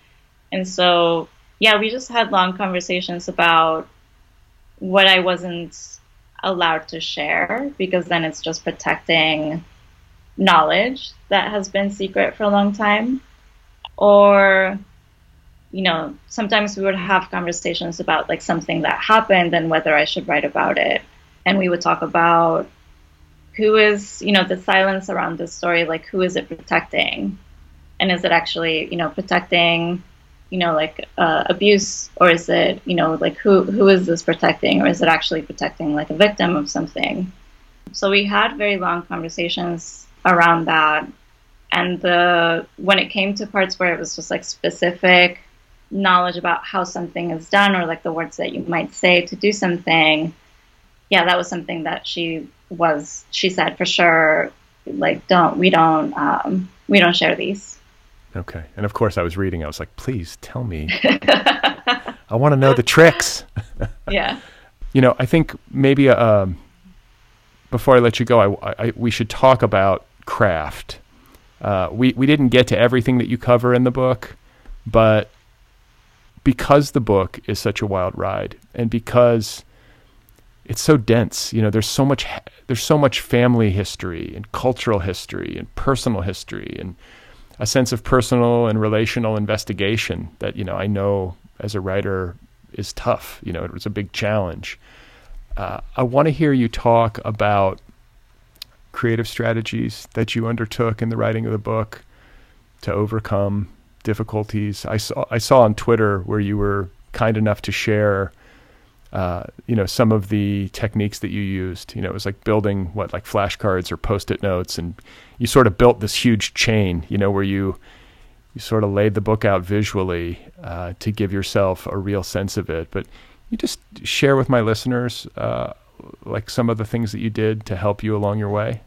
and so yeah, we just had long conversations about what I wasn't allowed to share because then it's just protecting knowledge that has been secret for a long time. Or, you know, sometimes we would have conversations about like something that happened and whether I should write about it. And we would talk about who is, you know, the silence around this story, like who is it protecting? And is it actually, you know, protecting you know like uh, abuse or is it you know like who who is this protecting or is it actually protecting like a victim of something? So we had very long conversations around that. And the when it came to parts where it was just like specific knowledge about how something is done or like the words that you might say to do something yeah that was something that she was she said for sure like don't we don't um, we don't share these Okay. And of course, I was reading. I was like, please tell me. I want to know the tricks. yeah. You know, I think maybe uh, um, before I let you go, I, I, we should talk about craft. Uh, we, we didn't get to everything that you cover in the book, but because the book is such a wild ride and because it's so dense, you know, there's so much, there's so much family history and cultural history and personal history and a sense of personal and relational investigation that you know I know as a writer is tough. You know, it was a big challenge. Uh, I want to hear you talk about creative strategies that you undertook in the writing of the book to overcome difficulties. I saw I saw on Twitter where you were kind enough to share uh, you know some of the techniques that you used. You know, it was like building what like flashcards or post-it notes, and you sort of built this huge chain. You know, where you you sort of laid the book out visually uh, to give yourself a real sense of it. But you just share with my listeners uh, like some of the things that you did to help you along your way.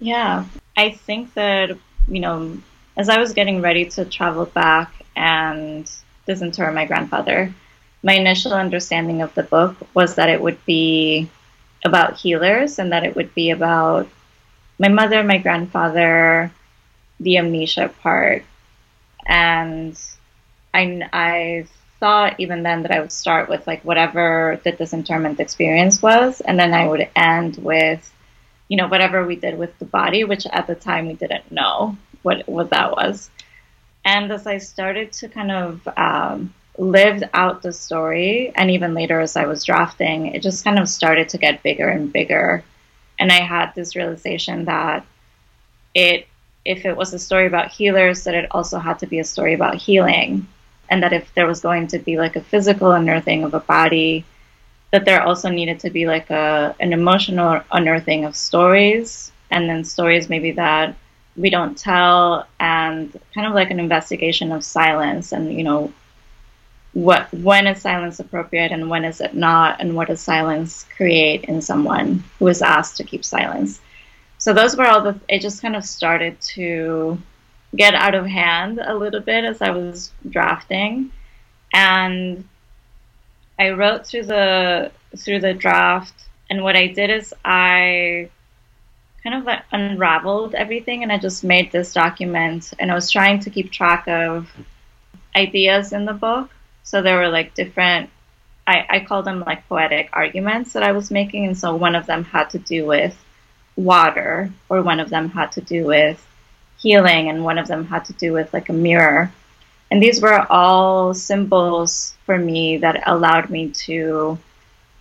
Yeah, I think that you know, as I was getting ready to travel back and disinter my grandfather my initial understanding of the book was that it would be about healers and that it would be about my mother, my grandfather, the amnesia part. And I, I thought even then that I would start with like whatever the disinterment experience was, and then I would end with, you know, whatever we did with the body, which at the time we didn't know what what that was. And as I started to kind of um, lived out the story, and even later as I was drafting, it just kind of started to get bigger and bigger. And I had this realization that it, if it was a story about healers, that it also had to be a story about healing. And that if there was going to be like a physical unearthing of a body, that there also needed to be like a an emotional unearthing of stories, and then stories maybe that we don't tell, and kind of like an investigation of silence and you know what when is silence appropriate and when is it not? And what does silence create in someone who is asked to keep silence? So those were all the it just kind of started to get out of hand a little bit as i was drafting. And i wrote through the through the draft. And what i did is i kind of like unraveled everything and i just made this document and i was trying to keep track of ideas in the book so there were like different, I, I call them like poetic arguments that I was making. And so one of them had to do with water, or one of them had to do with healing, and one of them had to do with like a mirror. And these were all symbols for me that allowed me to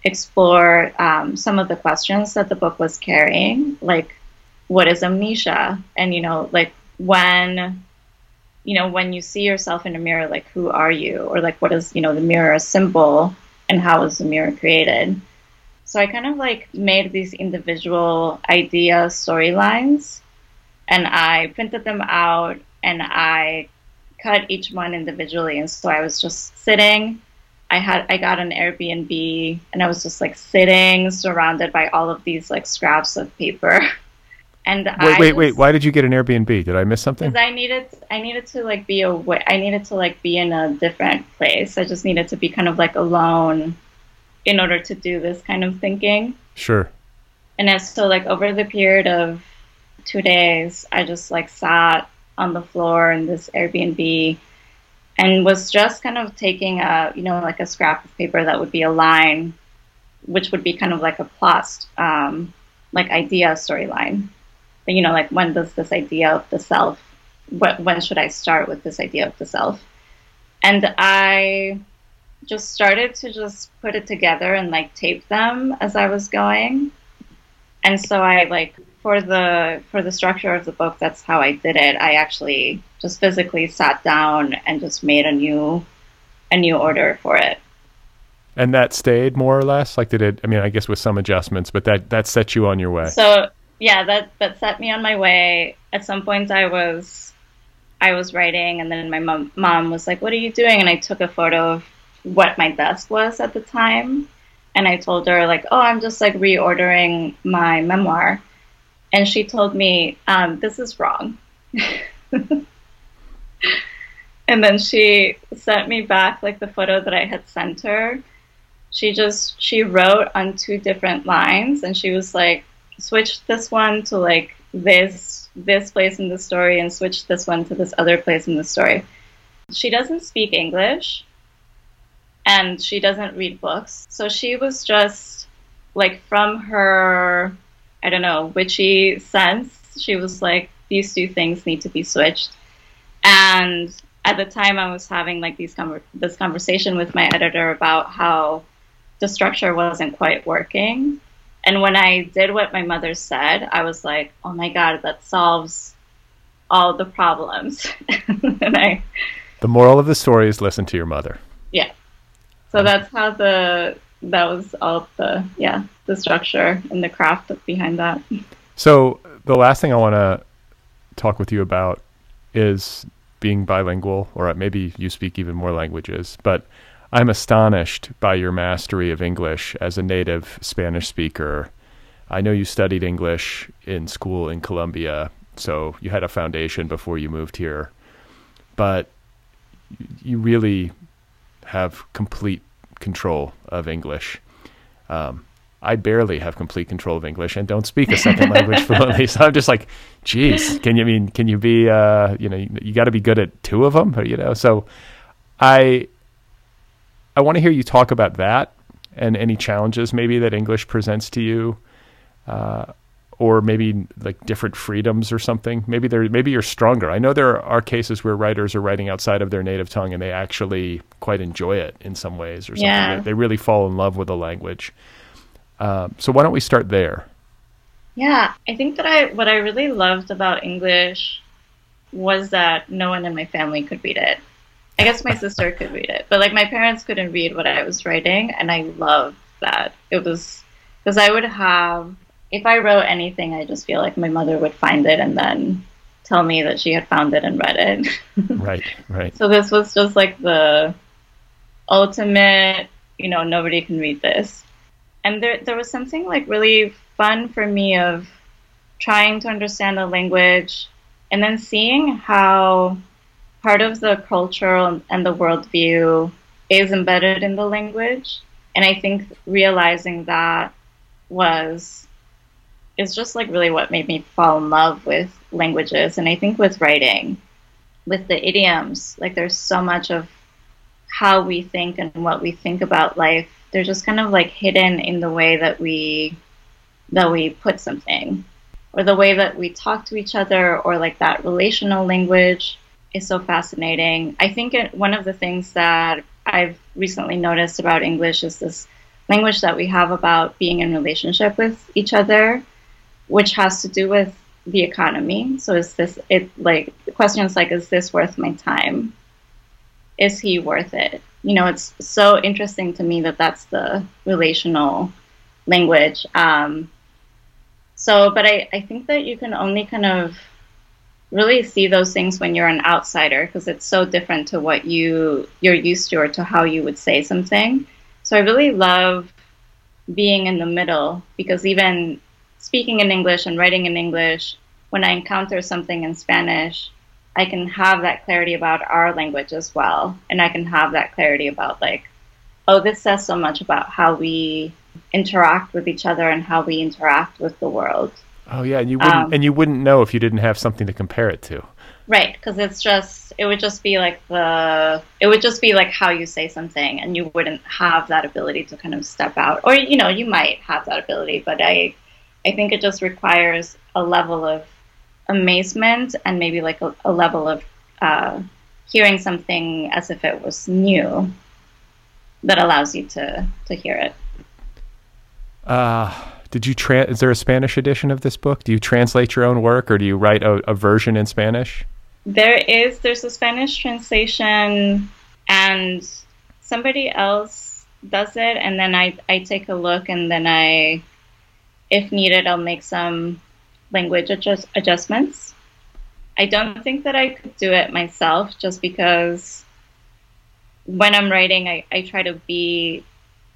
explore um, some of the questions that the book was carrying, like what is amnesia? And, you know, like when you know, when you see yourself in a mirror, like who are you? Or like what is, you know, the mirror a symbol and how is the mirror created? So I kind of like made these individual idea storylines and I printed them out and I cut each one individually. And so I was just sitting. I had I got an Airbnb and I was just like sitting surrounded by all of these like scraps of paper And wait, I wait, wait. Why did you get an Airbnb? Did I miss something? Because I needed, I needed to like be away. I needed to like be in a different place. I just needed to be kind of like alone in order to do this kind of thinking. Sure. And as so like over the period of two days, I just like sat on the floor in this Airbnb and was just kind of taking a, you know, like a scrap of paper that would be a line, which would be kind of like a plot, um, like idea storyline you know, like when does this idea of the self, what, when should I start with this idea of the self? And I just started to just put it together and like tape them as I was going. And so I like for the for the structure of the book, that's how I did it. I actually just physically sat down and just made a new a new order for it. And that stayed more or less? Like did it I mean I guess with some adjustments, but that that set you on your way. So yeah, that that set me on my way. At some point, I was I was writing, and then my mom mom was like, "What are you doing?" And I took a photo of what my desk was at the time, and I told her like, "Oh, I'm just like reordering my memoir," and she told me, um, "This is wrong." and then she sent me back like the photo that I had sent her. She just she wrote on two different lines, and she was like switch this one to like this this place in the story and switch this one to this other place in the story. She doesn't speak English and she doesn't read books. So she was just like from her I don't know, witchy sense, she was like these two things need to be switched. And at the time I was having like these com- this conversation with my editor about how the structure wasn't quite working and when I did what my mother said, I was like, oh my God, that solves all the problems. and I. The moral of the story is listen to your mother. Yeah. So that's how the, that was all the, yeah, the structure and the craft behind that. So the last thing I want to talk with you about is being bilingual, or maybe you speak even more languages, but I'm astonished by your mastery of English as a native Spanish speaker. I know you studied English in school in Colombia, so you had a foundation before you moved here. But you really have complete control of English. Um, I barely have complete control of English and don't speak a second language fluently. So I'm just like, geez, can you I mean can you be uh, you know you, you got to be good at two of them, or, you know? So I I want to hear you talk about that and any challenges maybe that English presents to you, uh, or maybe like different freedoms or something. Maybe they maybe you're stronger. I know there are cases where writers are writing outside of their native tongue and they actually quite enjoy it in some ways or something. Yeah. They, they really fall in love with the language. Uh, so why don't we start there? Yeah, I think that I what I really loved about English was that no one in my family could read it. I guess my sister could read it, but like my parents couldn't read what I was writing, and I loved that. It was because I would have, if I wrote anything, I just feel like my mother would find it and then tell me that she had found it and read it. right, right. So this was just like the ultimate, you know, nobody can read this. And there, there was something like really fun for me of trying to understand the language and then seeing how part of the culture and the worldview is embedded in the language. And I think realizing that was is just like really what made me fall in love with languages. And I think with writing with the idioms like there's so much of how we think and what we think about life. They're just kind of like hidden in the way that we that we put something or the way that we talk to each other or like that relational language is so fascinating. I think it, one of the things that i've recently noticed about english is this language that we have about being in relationship with each other which has to do with the economy. So is this it like the questions like is this worth my time? Is he worth it? You know, it's so interesting to me that that's the relational language. Um, so, but I, I think that you can only kind of really see those things when you're an outsider because it's so different to what you you're used to or to how you would say something. So I really love being in the middle because even speaking in English and writing in English, when I encounter something in Spanish, I can have that clarity about our language as well. And I can have that clarity about, like, oh, this says so much about how we interact with each other and how we interact with the world. Oh yeah, and you wouldn't um, and you wouldn't know if you didn't have something to compare it to. Right, because it's just it would just be like the it would just be like how you say something, and you wouldn't have that ability to kind of step out, or you know you might have that ability, but I I think it just requires a level of amazement and maybe like a, a level of uh, hearing something as if it was new that allows you to to hear it. Uh, did you tra- is there a Spanish edition of this book? Do you translate your own work or do you write a, a version in Spanish? There is there's a Spanish translation and somebody else does it and then I I take a look and then I if needed I'll make some language adjust- adjustments. I don't think that I could do it myself just because when I'm writing, I, I try to be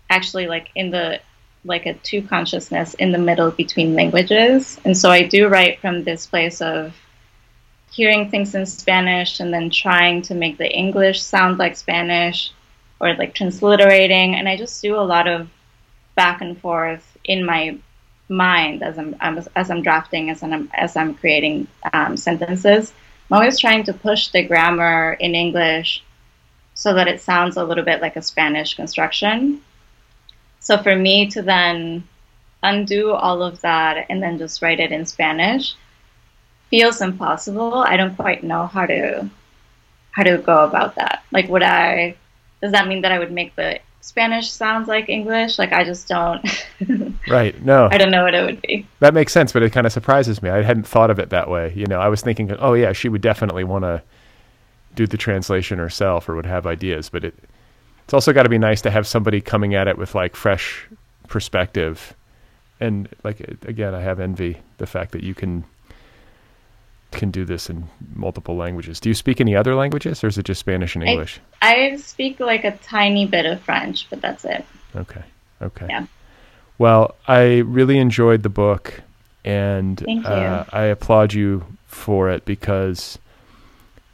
actually like in the like a two consciousness in the middle between languages. And so I do write from this place of hearing things in Spanish and then trying to make the English sound like Spanish or like transliterating. And I just do a lot of back and forth in my mind as I'm, as I'm drafting, as I'm as I'm creating um, sentences. I'm always trying to push the grammar in English so that it sounds a little bit like a Spanish construction. So for me to then undo all of that and then just write it in Spanish feels impossible. I don't quite know how to how to go about that. Like would I does that mean that I would make the Spanish sounds like English. Like I just don't. right. No. I don't know what it would be. That makes sense, but it kind of surprises me. I hadn't thought of it that way. You know, I was thinking, oh yeah, she would definitely want to do the translation herself or would have ideas, but it it's also got to be nice to have somebody coming at it with like fresh perspective. And like again, I have envy the fact that you can can do this in multiple languages. Do you speak any other languages, or is it just Spanish and English? I, I speak like a tiny bit of French, but that's it. Okay. Okay. Yeah. Well, I really enjoyed the book, and uh, I applaud you for it because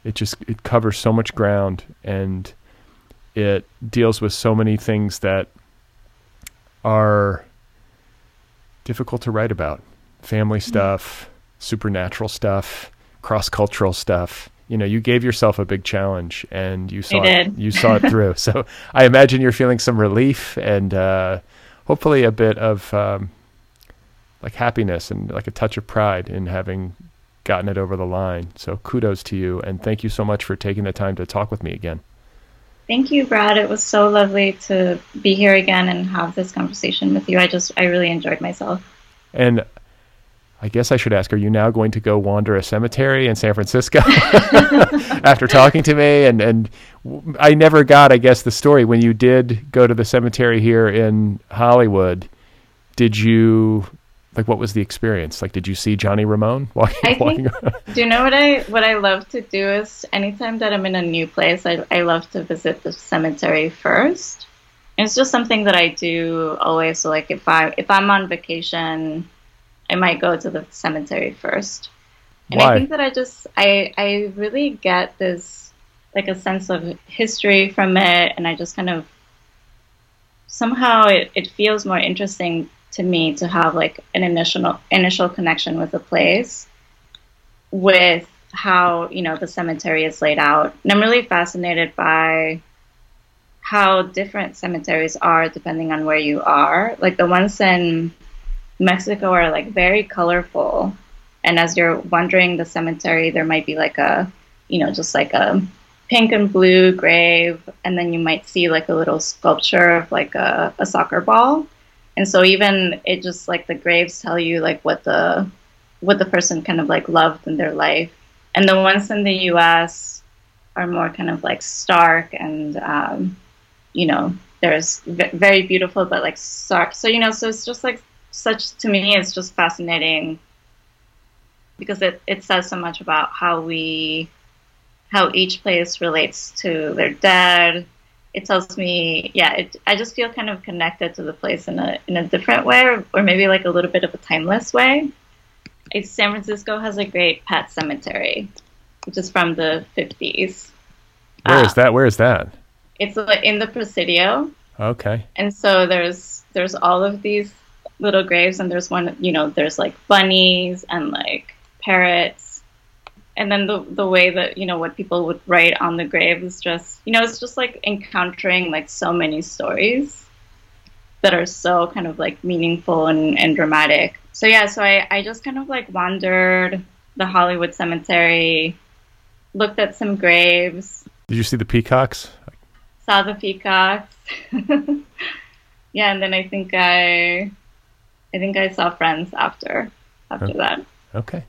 it just it covers so much ground and it deals with so many things that are difficult to write about family mm-hmm. stuff supernatural stuff, cross cultural stuff. You know, you gave yourself a big challenge and you saw it, you saw it through. So I imagine you're feeling some relief and uh, hopefully a bit of um, like happiness and like a touch of pride in having gotten it over the line. So kudos to you and thank you so much for taking the time to talk with me again. Thank you, Brad. It was so lovely to be here again and have this conversation with you. I just I really enjoyed myself. And I guess I should ask, are you now going to go wander a cemetery in San Francisco after talking to me? And, and I never got, I guess, the story. When you did go to the cemetery here in Hollywood, did you Like, what was the experience? Like, did you see Johnny Ramone walking? I walking think, do you know what I what I love to do is anytime that I'm in a new place, I I love to visit the cemetery first. And it's just something that I do always. So like if I if I'm on vacation, I might go to the cemetery first. And Why? I think that I just I I really get this like a sense of history from it and I just kind of somehow it, it feels more interesting to me to have like an initial initial connection with the place with how you know the cemetery is laid out. And i'm really fascinated by how different cemeteries are depending on where you are. Like the ones in mexico are like very colorful. And as you're wandering the cemetery there might be like a you know just like a pink and blue grave. And then you might see like a little sculpture of like a, a soccer ball and so even it just like the graves tell you like what the what the person kind of like loved in their life. And the ones in the us are more kind of like stark and um, you know there's v- very beautiful but like stark. So you know so it's just like such to me it's just fascinating because it, it says so much about how we how each place relates to their dead it tells me yeah it, i just feel kind of connected to the place in a in a different way or, or maybe like a little bit of a timeless way it's, san francisco has a great pet cemetery which is from the 50s Where is uh, that? Where is that? it's in the presidio Okay. and so there's there's all of these little graves and there's one you know there's like bunnies and like parrots and then the the way that you know what people would write on the grave is just you know it's just like encountering like so many stories that are so kind of like meaningful and, and dramatic so yeah so I, I just kind of like wandered the hollywood cemetery looked at some graves Did you see the peacocks? saw the peacocks. yeah, and then I think I, I think I saw Friends after after Okay. that. Okay.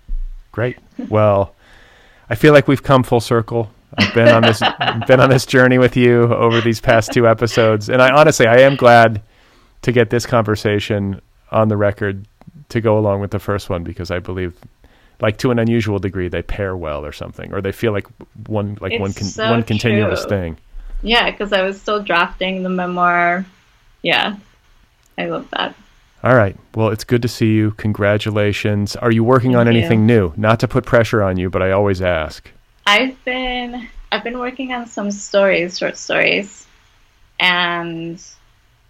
Great. Well, I feel like we've come full circle. I've been on this been on this journey with you over these past two episodes, and I honestly I am glad to get this conversation on the record to go along with the first one because I believe like to an unusual degree they pair well or something or they feel like one like one It's con- so one continuous true. thing. Yeah, because I was still drafting the memoir. Yeah, I love that. All right. Well, it's good to see you. Congratulations. Are you working on Thank you. anything new? Not to put pressure on you, but I always ask. I've been I've been working on some stories, short stories, and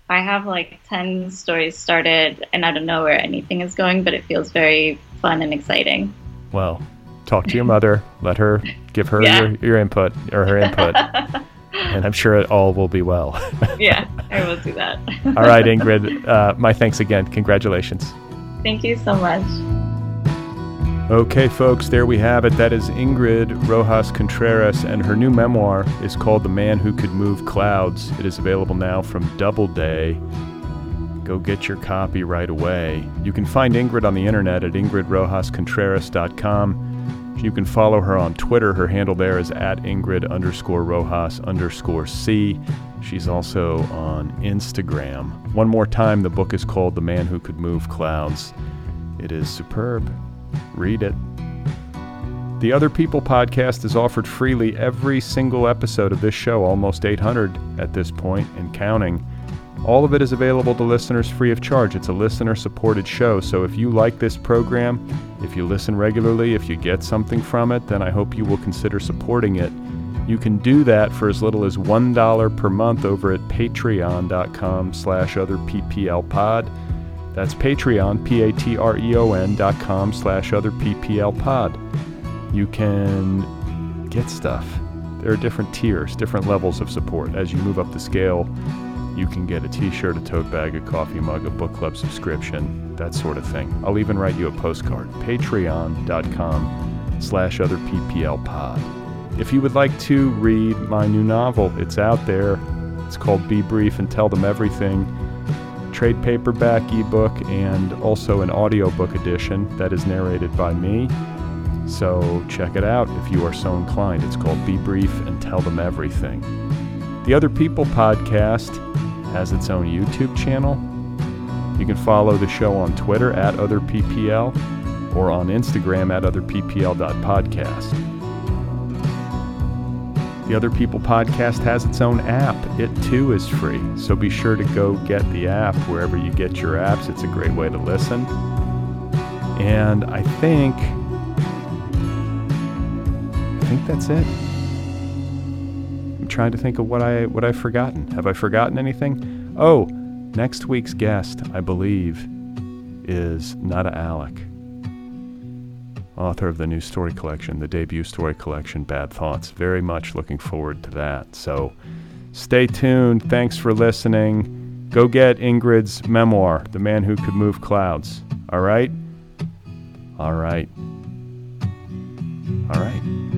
I have like ten stories started, and I don't know where anything is going, but it feels very fun and exciting. Well, talk to your mother. Let her give her Yeah. your, your input or her input, and I'm sure it all will be well. yeah, I will do that. all right, Ingrid. Uh, my thanks again. Congratulations. Thank you so much. Okay, folks, there we have it. That is Ingrid Rojas Contreras, and her new memoir is called The Man Who Could Move Clouds. It is available now from Doubleday. Go get your copy right away. You can find Ingrid on the internet at ingridrojascontreras.com. You can follow her on Twitter. Her handle there is at Ingrid underscore Rojas underscore C. She's also on Instagram. One more time, the book is called The Man Who Could Move Clouds. It is superb. Read it. The Other People podcast is offered freely every single episode of this show, almost 800 at this point and counting. All of it is available to listeners free of charge. It's a listener supported show, so if you like this program, if you listen regularly, if you get something from it, then I hope you will consider supporting it. You can do that for as little as $1 per month over at patreon.com slash otherpplpod. That's Patreon, P-A-T-R-E-O-N dot com slash other PPL pod. You can get stuff. There are different tiers, different levels of support. As you move up the scale, you can get a t-shirt, a tote bag, a coffee mug, a book club subscription, that sort of thing. I'll even write you a postcard. Patreon.com slash other PPL pod. If you would like to read my new novel, it's out there. It's called Be Brief and Tell Them Everything trade paperback ebook and also an audiobook edition that is narrated by me. So check it out if you are so inclined. It's called Be Brief and Tell Them Everything. The Other People podcast has its own YouTube channel. You can follow the show on Twitter at OtherPPL or on Instagram at OtherPPL.podcast. The Other People podcast has its own app. It too is free, so be sure to go get the app wherever you get your apps. It's a great way to listen. And I think I think that's it. Trying to think of what I what I've forgotten. Have I forgotten anything? Oh, next week's guest, I believe, is Nada Alic author of the new story collection, the debut story collection, Bad Thoughts. Very much looking forward to that. So stay tuned. Thanks for listening. Go get Ingrid's memoir, The Man Who Could Move Clouds. All right? All right. All right.